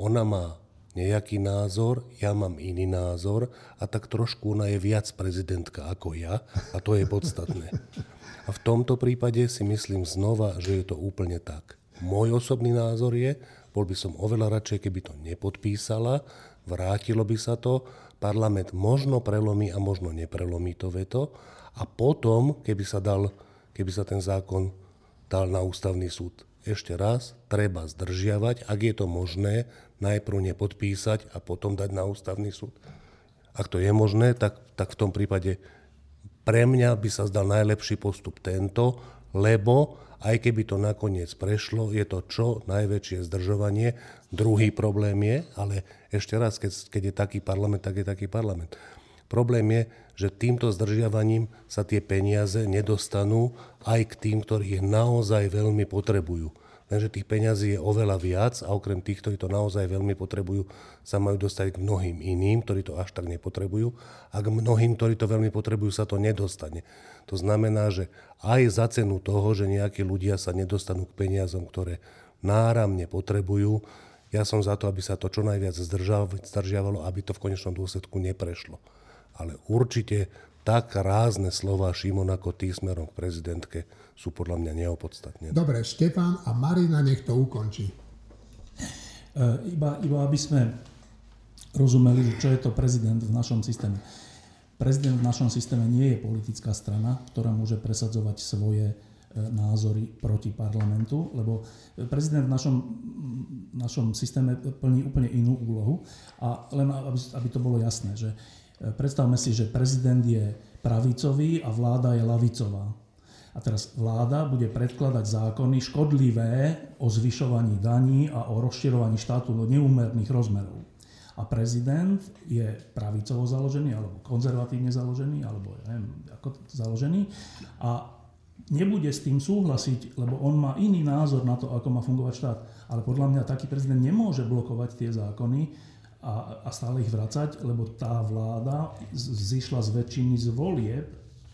[SPEAKER 7] ona má nejaký názor, ja mám iný názor a tak trošku ona je viac prezidentka ako ja a to je podstatné. A v tomto prípade si myslím znova, že je to úplne tak. Môj osobný názor je, bol by som oveľa radšej, keby to nepodpísala, vrátilo by sa to, parlament možno prelomí a možno neprelomí to veto a potom, keby sa, dal, keby sa ten zákon dal na ústavný súd. Ešte raz, treba zdržiavať, ak je to možné, najprv nepodpísať a potom dať na ústavný súd. Ak to je možné, tak, tak v tom prípade pre mňa by sa zdal najlepší postup tento, lebo aj keby to nakoniec prešlo, je to čo najväčšie zdržovanie. Druhý problém je, ale ešte raz, keď, keď je taký parlament, tak je taký parlament. Problém je, že týmto zdržiavaním sa tie peniaze nedostanú aj k tým, ktorí ich naozaj veľmi potrebujú. Lenže tých peňazí je oveľa viac a okrem tých, ktorí to naozaj veľmi potrebujú, sa majú dostať k mnohým iným, ktorí to až tak nepotrebujú a k mnohým, ktorí to veľmi potrebujú, sa to nedostane. To znamená, že aj za cenu toho, že nejakí ľudia sa nedostanú k peniazom, ktoré náramne potrebujú, ja som za to, aby sa to čo najviac zdržiavalo, aby to v konečnom dôsledku neprešlo. Ale určite tak rázne slova Šimon ako tý smerom k prezidentke sú podľa mňa neopodstatnené.
[SPEAKER 1] Dobre, Štefan a Marina nech to ukončí. E,
[SPEAKER 5] iba, iba aby sme rozumeli, čo je to prezident v našom systéme. Prezident v našom systéme nie je politická strana, ktorá môže presadzovať svoje e, názory proti parlamentu, lebo prezident v našom, našom systéme plní úplne inú úlohu. A len aby, aby to bolo jasné, že e, predstavme si, že prezident je pravicový a vláda je lavicová. A teraz vláda bude predkladať zákony škodlivé o zvyšovaní daní a o rozširovaní štátu do neúmerných rozmerov. A prezident je pravicovo založený, alebo konzervatívne založený, alebo ja neviem, ako založený. A nebude s tým súhlasiť, lebo on má iný názor na to, ako má fungovať štát. Ale podľa mňa taký prezident nemôže blokovať tie zákony a, a stále ich vracať, lebo tá vláda zišla z väčšiny z volieb,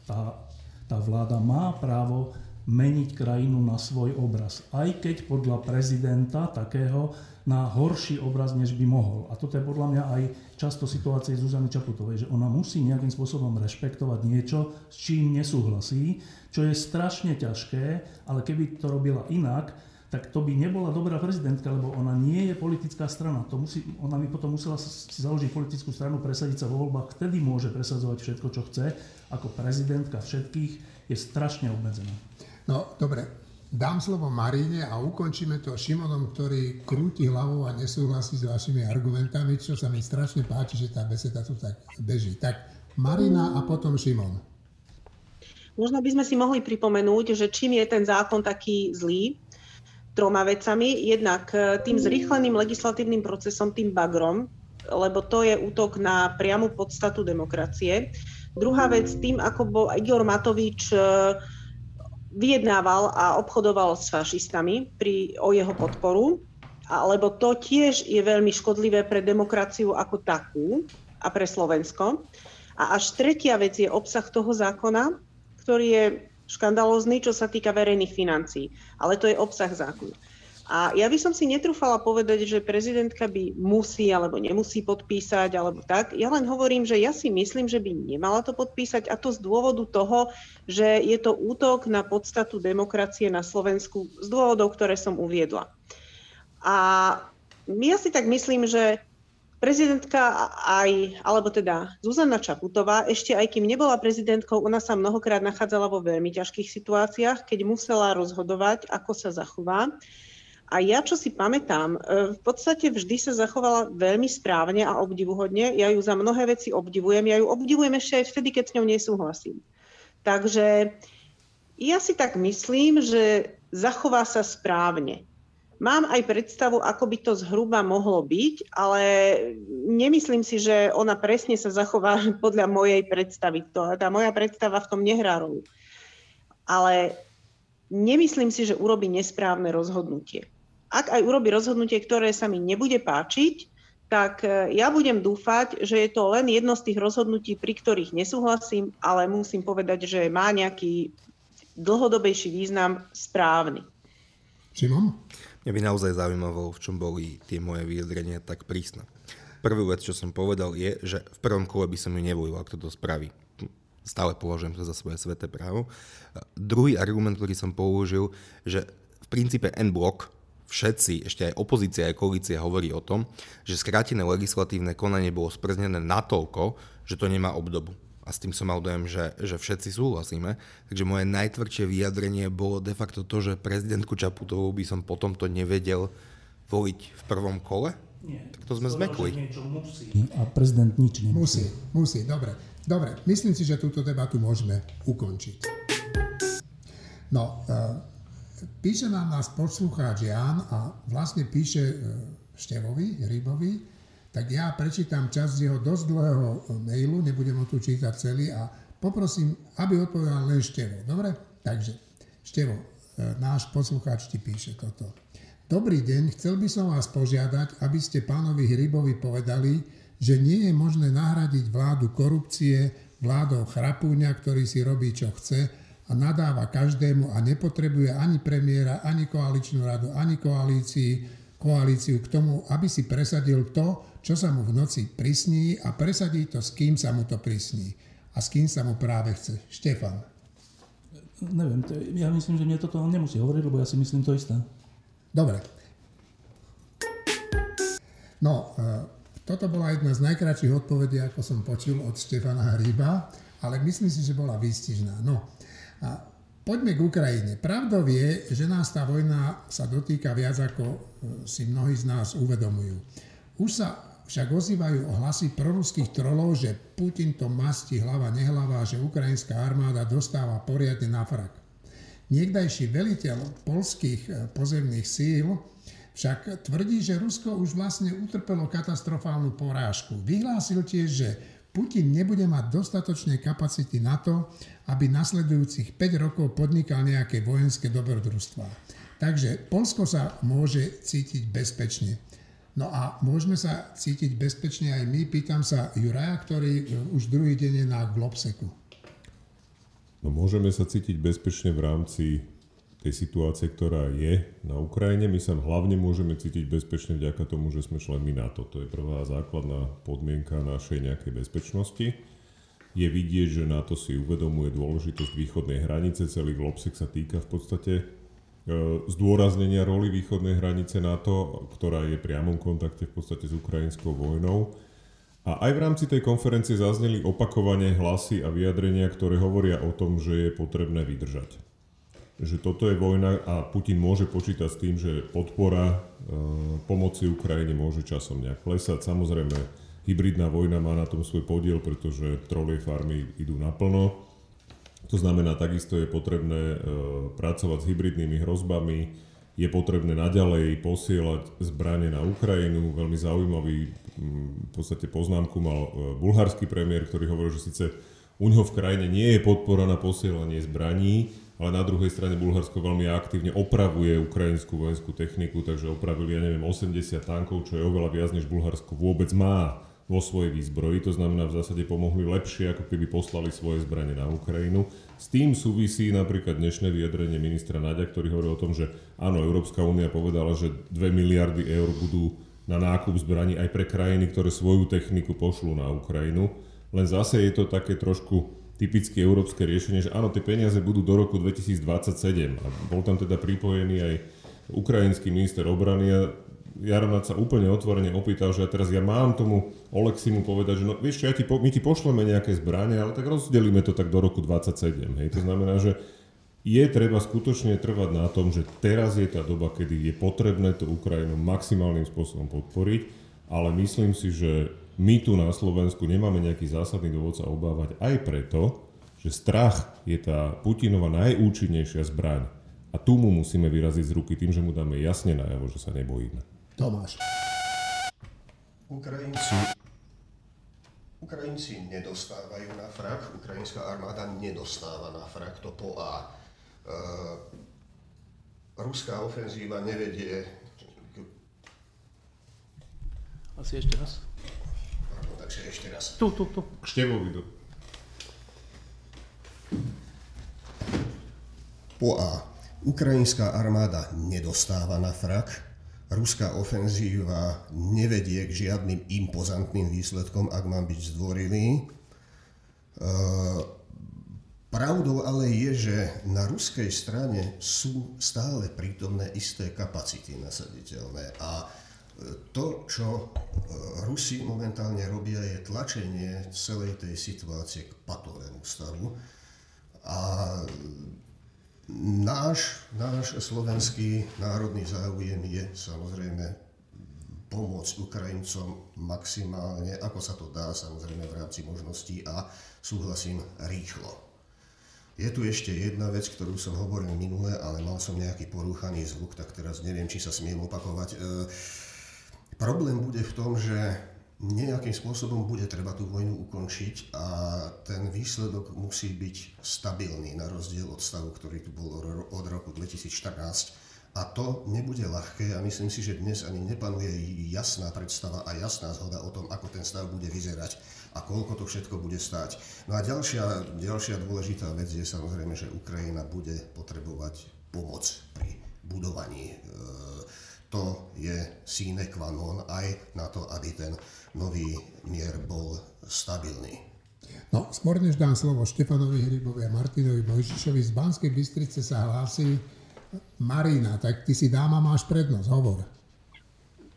[SPEAKER 5] tá tá vláda má právo meniť krajinu na svoj obraz. Aj keď podľa prezidenta takého na horší obraz, než by mohol. A toto je podľa mňa aj často situácie Zuzany Čaputovej, že ona musí nejakým spôsobom rešpektovať niečo, s čím nesúhlasí, čo je strašne ťažké, ale keby to robila inak, tak to by nebola dobrá prezidentka, lebo ona nie je politická strana. To musí, ona by potom musela si založiť politickú stranu, presadiť sa vo voľbách, vtedy môže presadzovať všetko, čo chce. Ako prezidentka všetkých je strašne obmedzená.
[SPEAKER 1] No, dobre. Dám slovo Maríne a ukončíme to Šimonom, ktorý krúti hlavou a nesúhlasí s vašimi argumentami, čo sa mi strašne páči, že tá beseda tu tak beží. Tak Marina a potom Šimon.
[SPEAKER 3] Možno by sme si mohli pripomenúť, že čím je ten zákon taký zlý, troma vecami. Jednak e, tým zrýchleným legislatívnym procesom, tým bagrom, lebo to je útok na priamu podstatu demokracie. Druhá vec tým, ako bol Igor Matovič e, vyjednával a obchodoval s fašistami pri, o jeho podporu, lebo to tiež je veľmi škodlivé pre demokraciu ako takú a pre Slovensko. A až tretia vec je obsah toho zákona, ktorý je škandalózny, čo sa týka verejných financií. Ale to je obsah zákona. A ja by som si netrúfala povedať, že prezidentka by musí alebo nemusí podpísať alebo tak. Ja len hovorím, že ja si myslím, že by nemala to podpísať a to z dôvodu toho, že je to útok na podstatu demokracie na Slovensku z dôvodov, ktoré som uviedla. A ja si tak myslím, že Prezidentka aj, alebo teda Zuzana Čaputová, ešte aj kým nebola prezidentkou, ona sa mnohokrát nachádzala vo veľmi ťažkých situáciách, keď musela rozhodovať, ako sa zachová. A ja, čo si pamätám, e, v podstate vždy sa zachovala veľmi správne a obdivuhodne. Ja ju za mnohé veci obdivujem. Ja ju obdivujem ešte aj vtedy, keď s ňou nesúhlasím. Takže ja si tak myslím, že zachová sa správne. Mám aj predstavu, ako by to zhruba mohlo byť, ale nemyslím si, že ona presne sa zachová podľa mojej predstavy. Tá moja predstava v tom nehrá rolu. Ale nemyslím si, že urobí nesprávne rozhodnutie. Ak aj urobí rozhodnutie, ktoré sa mi nebude páčiť, tak e, ja budem dúfať, že je to len jedno z tých rozhodnutí, pri ktorých nesúhlasím, ale musím povedať, že má nejaký dlhodobejší význam správny.
[SPEAKER 1] Simon?
[SPEAKER 2] Mňa by naozaj zaujímalo, v čom boli tie moje vyjadrenia tak prísne. prvú vec, čo som povedal, je, že v prvom kole by som ju nevolil, ak toto spraví. Stále považujem to za svoje sveté právo. Druhý argument, ktorý som použil, že v princípe N-blok, všetci, ešte aj opozícia, aj koalícia hovorí o tom, že skrátené legislatívne konanie bolo sprznené natoľko, že to nemá obdobu a s tým som mal dojem, že, že všetci súhlasíme. Takže moje najtvrdšie vyjadrenie bolo de facto to, že prezidentku Čaputovú by som potom to nevedel voliť v prvom kole?
[SPEAKER 5] Nie.
[SPEAKER 2] Tak to sme zmekli.
[SPEAKER 5] A prezident nič nemusí.
[SPEAKER 1] Musí, musí, dobre. Dobre, myslím si, že túto debatu môžeme ukončiť. No, e, píše nám nás poslucháč Jan a vlastne píše e, Števovi, Rybovi, tak ja prečítam časť jeho dosť dlhého e, mailu, nebudem ho tu čítať celý a poprosím, aby odpovedal len Števo. Dobre? Takže, Števo, e, náš poslucháč ti píše toto. Dobrý deň, chcel by som vás požiadať, aby ste pánovi Hrybovi povedali, že nie je možné nahradiť vládu korupcie vládou chrapúňa, ktorý si robí, čo chce a nadáva každému a nepotrebuje ani premiéra, ani koaličnú radu, ani koalícii, koalíciu k tomu, aby si presadil to, čo sa mu v noci prisní a presadí to, s kým sa mu to prisní a s kým sa mu práve chce. Štefan.
[SPEAKER 5] Neviem, to, ja myslím, že mne toto on nemusí hovoriť, lebo ja si myslím to isté.
[SPEAKER 1] Dobre. No, e, toto bola jedna z najkračších odpovedí, ako som počul od Štefana Hríba, ale myslím si, že bola výstižná. No, a poďme k Ukrajine. Pravdou je, že nás tá vojna sa dotýka viac, ako e, si mnohí z nás uvedomujú. Už sa však ozývajú hlasy proruských trolov, že Putin to masti hlava nehlava, že ukrajinská armáda dostáva poriadne na frak. Niekdajší veliteľ polských eh, pozemných síl však tvrdí, že Rusko už vlastne utrpelo katastrofálnu porážku. Vyhlásil tiež, že Putin nebude mať dostatočné kapacity na to, aby nasledujúcich 5 rokov podnikal nejaké vojenské dobrodružstvá. Takže Polsko sa môže cítiť bezpečne. No a môžeme sa cítiť bezpečne aj my. Pýtam sa Juraja, ktorý už druhý deň je na Globseku.
[SPEAKER 6] No môžeme sa cítiť bezpečne v rámci tej situácie, ktorá je na Ukrajine. My sa hlavne môžeme cítiť bezpečne vďaka tomu, že sme členmi NATO. To je prvá základná podmienka našej nejakej bezpečnosti. Je vidieť, že NATO si uvedomuje dôležitosť východnej hranice. Celý Globsek sa týka v podstate E, zdôraznenia roli východnej hranice NATO, ktorá je priamom kontakte v podstate s ukrajinskou vojnou. A aj v rámci tej konferencie zazneli opakovane hlasy a vyjadrenia, ktoré hovoria o tom, že je potrebné vydržať. Že toto je vojna a Putin môže počítať s tým, že podpora e, pomoci Ukrajine môže časom nejak klesať. Samozrejme, hybridná vojna má na tom svoj podiel, pretože trolie farmy idú naplno to znamená, takisto je potrebné e, pracovať s hybridnými hrozbami, je potrebné naďalej posielať zbranie na Ukrajinu. Veľmi zaujímavý v podstate poznámku mal e, bulharský premiér, ktorý hovoril, že síce u neho v krajine nie je podpora na posielanie zbraní, ale na druhej strane Bulharsko veľmi aktívne opravuje ukrajinskú vojenskú techniku, takže opravili, ja neviem, 80 tankov, čo je oveľa viac, než Bulharsko vôbec má vo svojej výzbroji, to znamená v zásade pomohli lepšie, ako keby poslali svoje zbranie na Ukrajinu. S tým súvisí napríklad dnešné vyjadrenie ministra Nadia, ktorý hovorí o tom, že áno, Európska únia povedala, že 2 miliardy eur budú na nákup zbraní aj pre krajiny, ktoré svoju techniku pošlú na Ukrajinu. Len zase je to také trošku typické európske riešenie, že áno, tie peniaze budú do roku 2027. A bol tam teda pripojený aj ukrajinský minister obrany a Jaronac sa úplne otvorene opýtal, že ja teraz ja mám tomu Oleksimu povedať, že no vieš čo, ja ti po, my ti pošleme nejaké zbranie, ale tak rozdelíme to tak do roku 27. Hej. To znamená, že je treba skutočne trvať na tom, že teraz je tá doba, kedy je potrebné tú Ukrajinu maximálnym spôsobom podporiť, ale myslím si, že my tu na Slovensku nemáme nejaký zásadný dôvod sa obávať aj preto, že strach je tá Putinova najúčinnejšia zbraň. A tu mu musíme vyraziť z ruky tým, že mu dáme jasne najavo, že sa nebojíme.
[SPEAKER 1] Tomáš.
[SPEAKER 4] Ukrajinci, Ukrajinci nedostávajú na frak, ukrajinská armáda nedostáva na frak, to po A. Uh, ruská ofenzíva nevedie...
[SPEAKER 5] Asi ešte raz.
[SPEAKER 4] Pardon, takže ešte raz.
[SPEAKER 5] Tu, tu, tu.
[SPEAKER 6] Števovi do...
[SPEAKER 4] Po A. Ukrajinská armáda nedostáva na frak, ruská ofenzíva nevedie k žiadnym impozantným výsledkom, ak mám byť zdvorilý. E, pravdou ale je, že na ruskej strane sú stále prítomné isté kapacity nasaditeľné a to, čo Rusi momentálne robia, je tlačenie celej tej situácie k patovému stavu. A Náš, náš slovenský národný záujem je samozrejme pomôcť Ukrajincom maximálne, ako sa to dá, samozrejme v rámci možností a súhlasím rýchlo. Je tu ešte jedna vec, ktorú som hovoril minule, ale mal som nejaký porúchaný zvuk, tak teraz neviem, či sa smiem opakovať. E, problém bude v tom, že nejakým spôsobom bude treba tú vojnu ukončiť a ten výsledok musí byť stabilný na rozdiel od stavu, ktorý tu bol od roku 2014. A to nebude ľahké a myslím si, že dnes ani nepanuje jasná predstava a jasná zhoda o tom, ako ten stav bude vyzerať a koľko to všetko bude stáť. No a ďalšia, ďalšia dôležitá vec je samozrejme, že Ukrajina bude potrebovať pomoc pri budovaní e, to je sine qua non aj na to, aby ten nový mier bol stabilný.
[SPEAKER 1] No, skôr než dám slovo Štefanovi Hrybovi a Martinovi Mojžišovi, z Banskej Bystrice sa hlási Marina, tak ty si dáma, máš prednosť, hovor.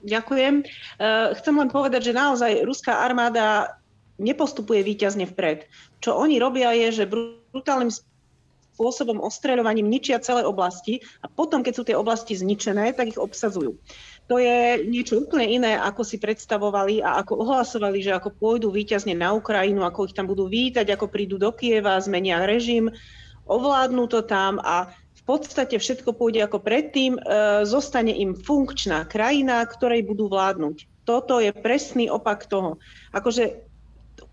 [SPEAKER 3] Ďakujem. Eh, chcem len povedať, že naozaj ruská armáda nepostupuje výťazne vpred. Čo oni robia je, že brutálnym spôsobom ostreľovaním ničia celé oblasti a potom, keď sú tie oblasti zničené, tak ich obsadzujú. To je niečo úplne iné, ako si predstavovali a ako ohlasovali, že ako pôjdu výťazne na Ukrajinu, ako ich tam budú vítať, ako prídu do Kieva, zmenia režim, ovládnu to tam a v podstate všetko pôjde ako predtým, e, zostane im funkčná krajina, ktorej budú vládnuť. Toto je presný opak toho. Akože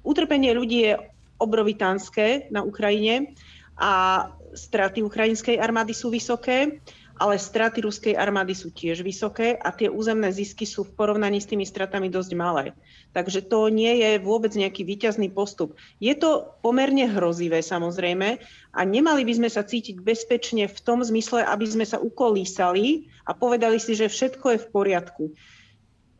[SPEAKER 3] utrpenie ľudí je obrovitánske na Ukrajine a straty ukrajinskej armády sú vysoké, ale straty ruskej armády sú tiež vysoké a tie územné zisky sú v porovnaní s tými stratami dosť malé. Takže to nie je vôbec nejaký výťazný postup. Je to pomerne hrozivé samozrejme a nemali by sme sa cítiť bezpečne v tom zmysle, aby sme sa ukolísali a povedali si, že všetko je v poriadku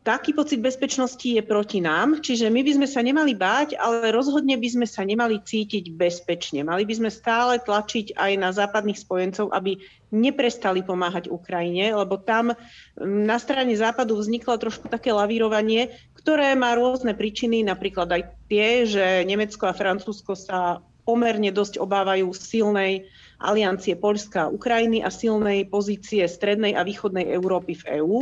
[SPEAKER 3] taký pocit bezpečnosti je proti nám, čiže my by sme sa nemali báť, ale rozhodne by sme sa nemali cítiť bezpečne. Mali by sme stále tlačiť aj na západných spojencov, aby neprestali pomáhať Ukrajine, lebo tam na strane západu vzniklo trošku také lavírovanie, ktoré má rôzne príčiny, napríklad aj tie, že Nemecko a Francúzsko sa pomerne dosť obávajú silnej aliancie Poľska a Ukrajiny a silnej pozície strednej a východnej Európy v EÚ.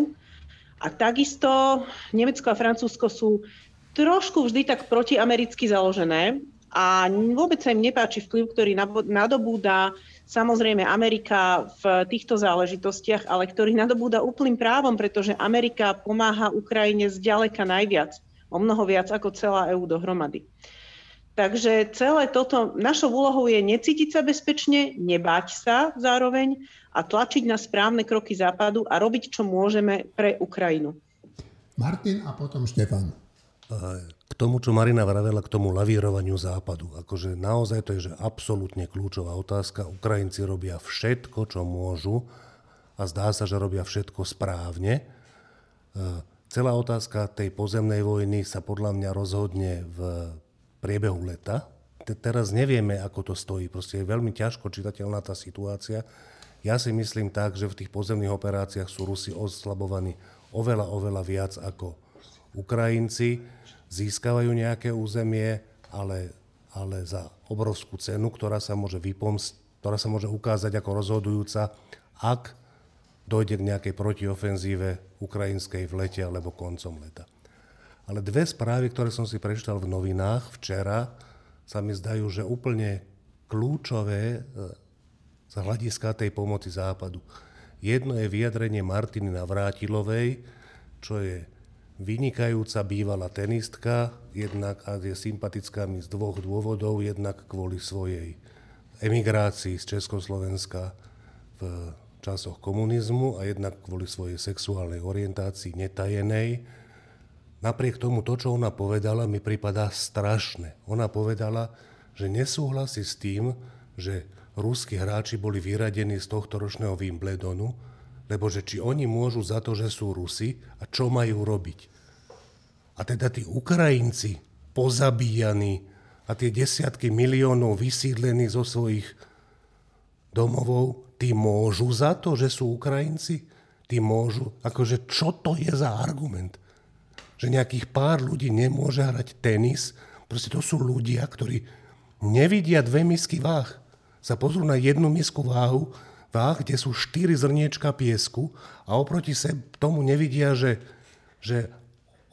[SPEAKER 3] A takisto Nemecko a Francúzsko sú trošku vždy tak protiamericky založené a vôbec sa im nepáči vplyv, ktorý nadobúda samozrejme Amerika v týchto záležitostiach, ale ktorý nadobúda úplným právom, pretože Amerika pomáha Ukrajine zďaleka najviac, o mnoho viac ako celá EÚ dohromady. Takže celé toto, našou úlohou je necítiť sa bezpečne, nebáť sa zároveň a tlačiť na správne kroky Západu a robiť, čo môžeme pre Ukrajinu.
[SPEAKER 1] Martin a potom Štefan.
[SPEAKER 7] K tomu, čo Marina vravela, k tomu lavírovaniu Západu. Akože naozaj to je že absolútne kľúčová otázka. Ukrajinci robia všetko, čo môžu a zdá sa, že robia všetko správne. E, celá otázka tej pozemnej vojny sa podľa mňa rozhodne v priebehu leta. Teraz nevieme, ako to stojí. Proste je veľmi ťažko čitateľná tá situácia. Ja si myslím tak, že v tých pozemných operáciách sú Rusi oslabovaní oveľa, oveľa viac ako Ukrajinci. Získavajú nejaké územie, ale, ale za obrovskú cenu, ktorá sa môže vypomst, ktorá sa môže ukázať ako rozhodujúca, ak dojde k nejakej protiofenzíve ukrajinskej v lete alebo koncom leta. Ale dve správy, ktoré som si prečítal v novinách včera, sa mi zdajú, že úplne kľúčové e, z hľadiska tej pomoci Západu. Jedno je vyjadrenie Martiny Navrátilovej, čo je vynikajúca bývalá tenistka, jednak a je sympatická mi z dvoch dôvodov, jednak kvôli svojej emigrácii z Československa v časoch komunizmu a jednak kvôli svojej sexuálnej orientácii netajenej, Napriek tomu to, čo ona povedala, mi pripadá strašné. Ona povedala, že nesúhlasí s tým, že ruskí hráči boli vyradení z tohto ročného Wimbledonu, lebo že či oni môžu za to, že sú Rusi a čo majú robiť. A teda tí Ukrajinci pozabíjaní a tie desiatky miliónov vysídlení zo svojich domovov, tí môžu za to, že sú Ukrajinci? Tí môžu? Akože čo to je za argument? Že nejakých pár ľudí nemôže hrať tenis? Proste to sú ľudia, ktorí nevidia dve misky váh. Sa pozrú na jednu misku váhu, váh, kde sú štyri zrniečka piesku a oproti se tomu nevidia, že, že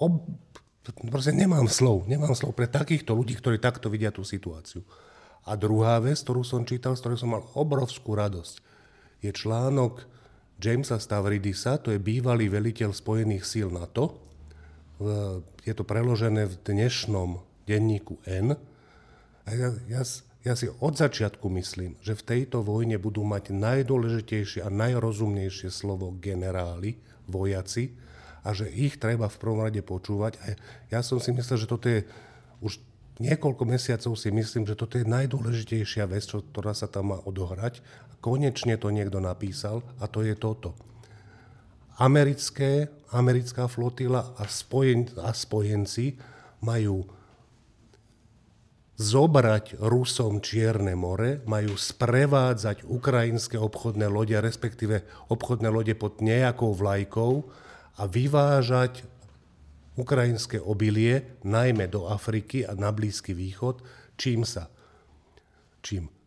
[SPEAKER 7] ob, Proste nemám slov, nemám slov pre takýchto ľudí, ktorí takto vidia tú situáciu. A druhá vec, ktorú som čítal, z ktorej som mal obrovskú radosť, je článok Jamesa Stavridisa, to je bývalý veliteľ Spojených síl NATO. Je to preložené v dnešnom denníku N. A ja, ja, ja si od začiatku myslím, že v tejto vojne budú mať najdôležitejšie a najrozumnejšie slovo generáli, vojaci, a že ich treba v prvom rade počúvať. A ja som si myslel, že toto je už niekoľko mesiacov si myslím, že toto je najdôležitejšia vec, čo, ktorá sa tam má odohrať. Konečne to niekto napísal a to je toto. Americké, americká flotila a, spojen, a spojenci majú zobrať Rusom Čierne more, majú sprevádzať ukrajinské obchodné lode, respektíve obchodné lode pod nejakou vlajkou a vyvážať ukrajinské obilie najmä do Afriky a na Blízky východ, čím sa, čím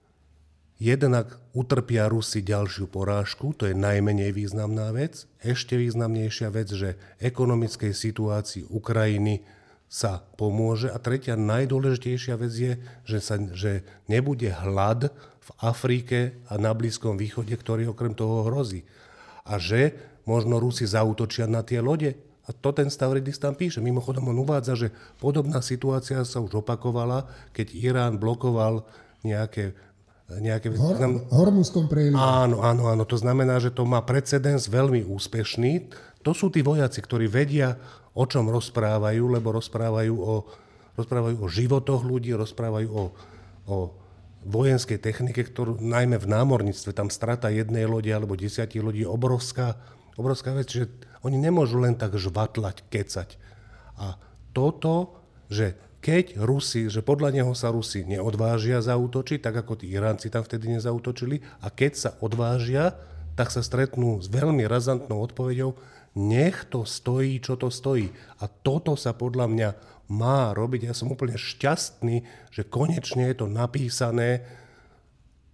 [SPEAKER 7] jednak utrpia Rusi ďalšiu porážku, to je najmenej významná vec. Ešte významnejšia vec, že ekonomickej situácii Ukrajiny sa pomôže. A tretia najdôležitejšia vec je, že, sa, že nebude hlad v Afrike a na Blízkom východe, ktorý okrem toho hrozí. A že možno Rusi zautočia na tie lode. A to ten Stavridis tam píše. Mimochodom on uvádza, že podobná situácia sa už opakovala, keď Irán blokoval nejaké nejaké...
[SPEAKER 1] Hor, Hormuzskom prelieve.
[SPEAKER 7] Áno, áno, áno. To znamená, že to má precedens veľmi úspešný. To sú tí vojaci, ktorí vedia, o čom rozprávajú, lebo rozprávajú o, rozprávajú o životoch ľudí, rozprávajú o, o vojenskej technike, ktorú najmä v námorníctve, tam strata jednej lode alebo desiatich ľudí je obrovská, obrovská vec, že oni nemôžu len tak žvatlať, kecať. A toto, že keď Rusi, že podľa neho sa Rusi neodvážia zautočiť, tak ako tí Iránci tam vtedy nezautočili, a keď sa odvážia, tak sa stretnú s veľmi razantnou odpoveďou, nech to stojí, čo to stojí. A toto sa podľa mňa má robiť. Ja som úplne šťastný, že konečne je to napísané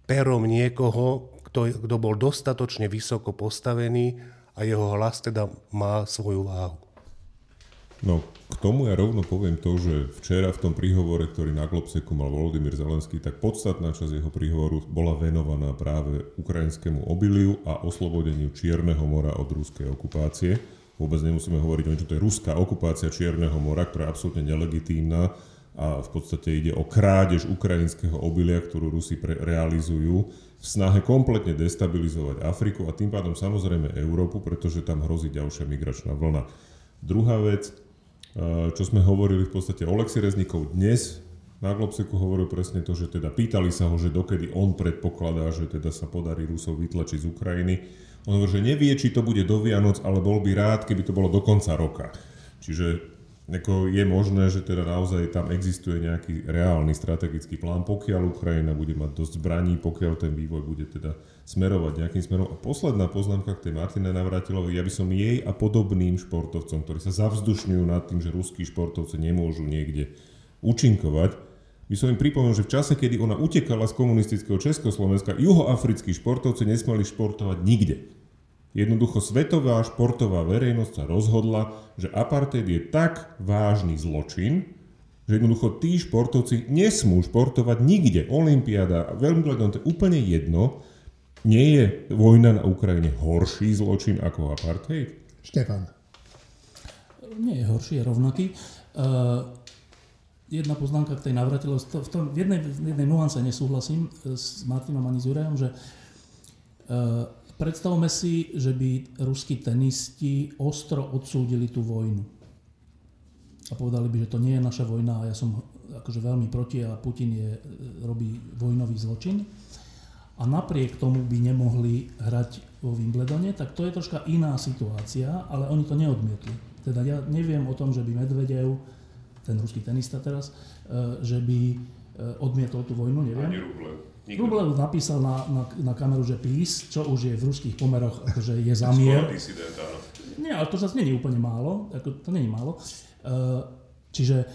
[SPEAKER 7] perom niekoho, kto, kto bol dostatočne vysoko postavený a jeho hlas teda má svoju váhu.
[SPEAKER 6] No, k tomu ja rovno poviem to, že včera v tom príhovore, ktorý na Globseku mal Volodymyr Zelenský, tak podstatná časť jeho príhovoru bola venovaná práve ukrajinskému obiliu a oslobodeniu Čierneho mora od ruskej okupácie. Vôbec nemusíme hovoriť o čo to je ruská okupácia Čierneho mora, ktorá je absolútne nelegitímna a v podstate ide o krádež ukrajinského obilia, ktorú Rusi pre- realizujú v snahe kompletne destabilizovať Afriku a tým pádom samozrejme Európu, pretože tam hrozí ďalšia migračná vlna. Druhá vec, čo sme hovorili v podstate Oleksi Reznikov dnes na Globseku hovoril presne to, že teda pýtali sa ho, že dokedy on predpokladá, že teda sa podarí Rusov vytlačiť z Ukrajiny. On hovorí, že nevie, či to bude do Vianoc, ale bol by rád, keby to bolo do konca roka. Čiže ako je možné, že teda naozaj tam existuje nejaký reálny strategický plán, pokiaľ Ukrajina bude mať dosť zbraní, pokiaľ ten vývoj bude teda smerovať nejakým smerom. A posledná poznámka k tej Martine Navratilovej, ja by som jej a podobným športovcom, ktorí sa zavzdušňujú nad tým, že ruskí športovci nemôžu niekde účinkovať, by som im pripomenul, že v čase, kedy ona utekala z komunistického Československa, juhoafrickí športovci nesmeli športovať nikde. Jednoducho svetová športová verejnosť sa rozhodla, že apartheid je tak vážny zločin, že jednoducho tí športovci nesmú športovať nikde. Olympiáda, veľmi to je úplne jedno. Nie je vojna na Ukrajine horší zločin ako apartheid?
[SPEAKER 1] Štefan.
[SPEAKER 5] Nie je horší, je rovnaký. Uh, jedna poznámka k tej navratilosti. V, tom, v jednej, v jednej nuance nesúhlasím s Martinom ani s Jurajom, že uh, Predstavme si, že by ruskí tenisti ostro odsúdili tú vojnu. A povedali by, že to nie je naša vojna a ja som akože veľmi proti a Putin je, robí vojnový zločin. A napriek tomu by nemohli hrať vo Wimbledone, tak to je troška iná situácia, ale oni to neodmietli. Teda ja neviem o tom, že by Medvedev, ten ruský tenista teraz, e, že by e, odmietol tú vojnu, neviem.
[SPEAKER 6] Ani Rublev.
[SPEAKER 5] Rublev napísal na, na, na kameru, že peace, čo už je v ruských pomeroch, akože je
[SPEAKER 6] disident, áno.
[SPEAKER 5] Nie, ale to zase není úplne málo, ako, to není málo. Uh, čiže,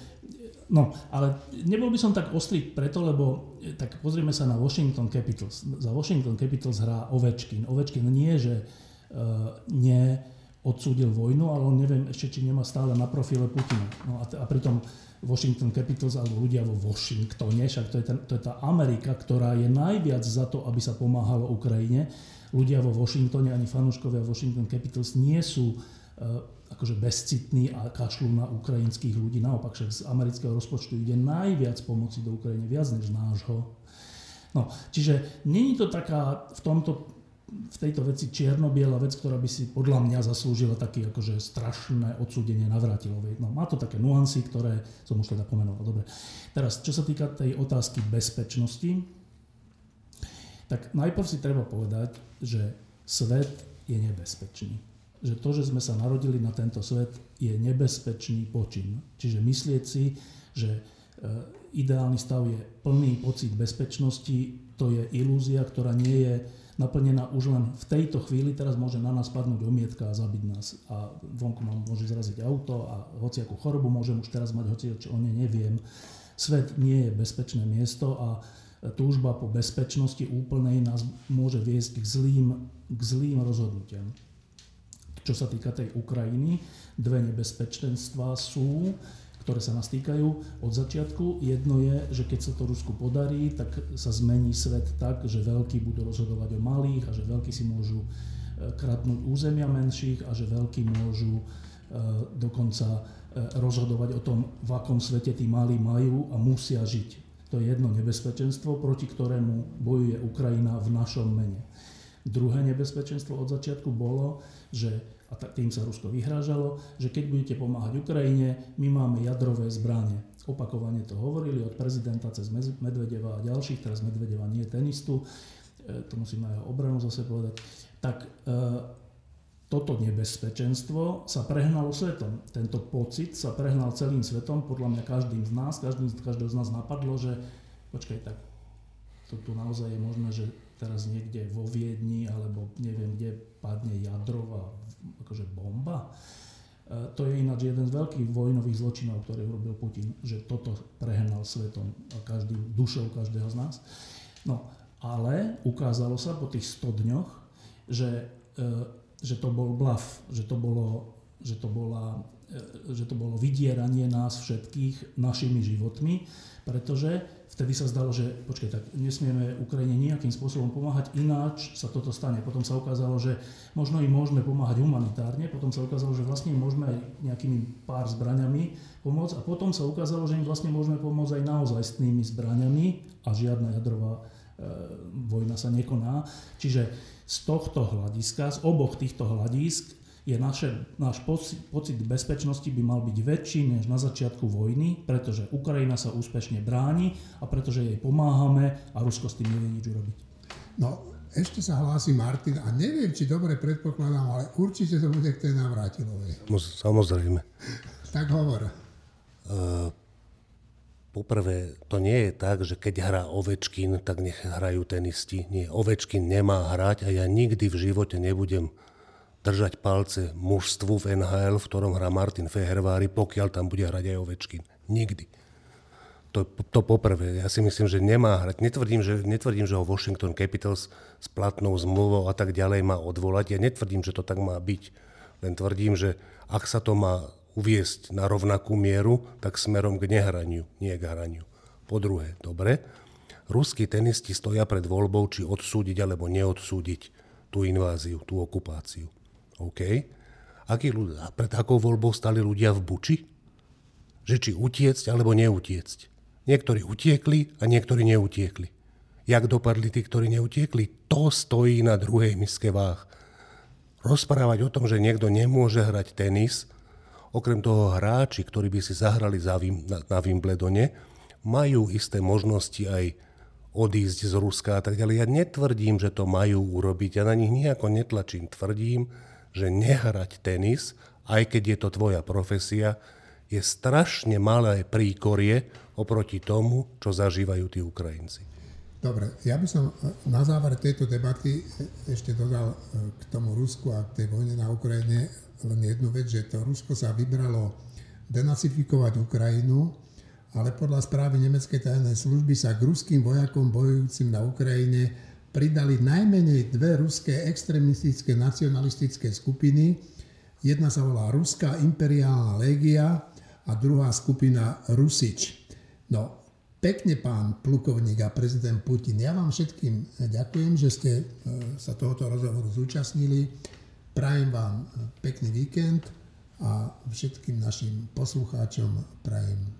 [SPEAKER 5] no, ale nebol by som tak ostrý preto, lebo tak pozrieme sa na Washington Capitals. Za Washington Capitals hrá Ovečkin. Ovečkin nie, že nie odsúdil vojnu, ale on neviem ešte, či nemá stále na profile Putina. No a, t- a pritom Washington Capitals alebo ľudia vo Washingtone, však to je, ten, to je tá Amerika, ktorá je najviac za to, aby sa pomáhalo Ukrajine. Ľudia vo Washingtone ani fanúškovia Washington Capitals nie sú uh, akože bezcitní a kašľú na ukrajinských ľudí. Naopak, však z amerického rozpočtu ide najviac pomoci do Ukrajiny, viac než nášho. No, čiže není to taká v tomto v tejto veci čierno-biela vec, ktorá by si podľa mňa zaslúžila taký akože strašné odsúdenie Navrátilovej. No má to také nuancy, ktoré som už teda pomenoval. Dobre. Teraz, čo sa týka tej otázky bezpečnosti, tak najprv si treba povedať, že svet je nebezpečný. Že to, že sme sa narodili na tento svet, je nebezpečný počin. Čiže myslieť si, že e, ideálny stav je plný pocit bezpečnosti, to je ilúzia, ktorá nie je naplnená už len v tejto chvíli, teraz môže na nás padnúť omietka a zabiť nás a vonku nám môže zraziť auto a hociakú chorobu môžem už teraz mať, hoci čo o nej neviem. Svet nie je bezpečné miesto a túžba po bezpečnosti úplnej nás môže viesť k zlým, k zlým rozhodnutiam. Čo sa týka tej Ukrajiny, dve nebezpečenstva sú, ktoré sa nás týkajú od začiatku. Jedno je, že keď sa to Rusku podarí, tak sa zmení svet tak, že veľkí budú rozhodovať o malých a že veľkí si môžu e, kradnúť územia menších a že veľkí môžu e, dokonca e, rozhodovať o tom, v akom svete tí malí majú a musia žiť. To je jedno nebezpečenstvo, proti ktorému bojuje Ukrajina v našom mene. Druhé nebezpečenstvo od začiatku bolo, že a tým sa Rusko vyhrážalo, že keď budete pomáhať Ukrajine, my máme jadrové zbranie. Opakovane to hovorili od prezidenta cez Medvedeva a ďalších, teraz Medvedeva nie tenistu, e, to musím na jeho obranu zase povedať, tak e, toto nebezpečenstvo sa prehnalo svetom. Tento pocit sa prehnal celým svetom, podľa mňa každým z nás, každým, každého z nás napadlo, že počkaj, tak to tu naozaj je možné, že teraz niekde vo Viedni alebo neviem kde padne jadrová akože bomba. E, to je ináč jeden z veľkých vojnových zločinov, ktoré urobil Putin, že toto prehnal svetom a každým dušou každého z nás. No, ale ukázalo sa po tých 100 dňoch, že, e, že to bol blaf, že to bolo, že to bola e, že to bolo vydieranie nás všetkých našimi životmi, pretože vtedy sa zdalo, že počkaj, tak nesmieme Ukrajine nejakým spôsobom pomáhať, ináč sa toto stane. Potom sa ukázalo, že možno im môžeme pomáhať humanitárne, potom sa ukázalo, že vlastne im môžeme aj nejakými pár zbraňami pomôcť a potom sa ukázalo, že im vlastne môžeme pomôcť aj naozaj s tými zbraňami a žiadna jadrová e, vojna sa nekoná. Čiže z tohto hľadiska, z oboch týchto hľadisk je naše, náš pocit, pocit bezpečnosti by mal byť väčší než na začiatku vojny, pretože Ukrajina sa úspešne bráni a pretože jej pomáhame a Rusko s tým nevie nič urobiť.
[SPEAKER 1] No, ešte sa hlási Martin a neviem, či dobre predpokladám, ale určite to bude k tej Navrátilovej.
[SPEAKER 7] Samozrejme.
[SPEAKER 1] Tak hovor.
[SPEAKER 7] Uh, poprvé, to nie je tak, že keď hrá Ovečkin, tak nech hrajú tenisti. Nie, Ovečkin nemá hrať a ja nikdy v živote nebudem držať palce mužstvu v NHL, v ktorom hrá Martin Fehervári, pokiaľ tam bude hrať aj Ovečkin. Nikdy. To, to poprvé. Ja si myslím, že nemá hrať. Netvrdím že, netvrdím, že ho Washington Capitals s platnou zmluvou a tak ďalej má odvolať. Ja netvrdím, že to tak má byť. Len tvrdím, že ak sa to má uviesť na rovnakú mieru, tak smerom k nehraniu, nie k hraniu. Po druhé, dobre, ruskí tenisti stoja pred voľbou, či odsúdiť alebo neodsúdiť tú inváziu, tú okupáciu. OK. Akí ľudia, pred takou voľbou stali ľudia v Buči? Že či utiecť alebo neutiecť. Niektorí utiekli a niektorí neutiekli. Jak dopadli tí, ktorí neutiekli, to stojí na druhej miske váh. Rozprávať o tom, že niekto nemôže hrať tenis, okrem toho hráči, ktorí by si zahrali za, na, na Wimbledone, majú isté možnosti aj odísť z Ruska a tak ďalej. Ja netvrdím, že to majú urobiť. Ja na nich nejako netlačím. Tvrdím, že nehrať tenis, aj keď je to tvoja profesia, je strašne malé príkorie oproti tomu, čo zažívajú tí Ukrajinci.
[SPEAKER 1] Dobre, ja by som e, na záver tejto debaty e, ešte dodal e, k tomu Rusku a k tej vojne na Ukrajine len jednu vec, že to Rusko sa vybralo denacifikovať Ukrajinu, ale podľa správy nemeckej tajnej služby sa k ruským vojakom bojujúcim na Ukrajine pridali najmenej dve ruské extremistické nacionalistické skupiny. Jedna sa volá Ruská imperiálna légia a druhá skupina Rusič. No, pekne pán plukovník a prezident Putin. Ja vám všetkým ďakujem, že ste e, sa tohoto rozhovoru zúčastnili. Prajem vám pekný víkend a všetkým našim poslucháčom prajem e,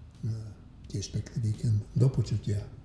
[SPEAKER 1] tiež pekný víkend. Do počutia.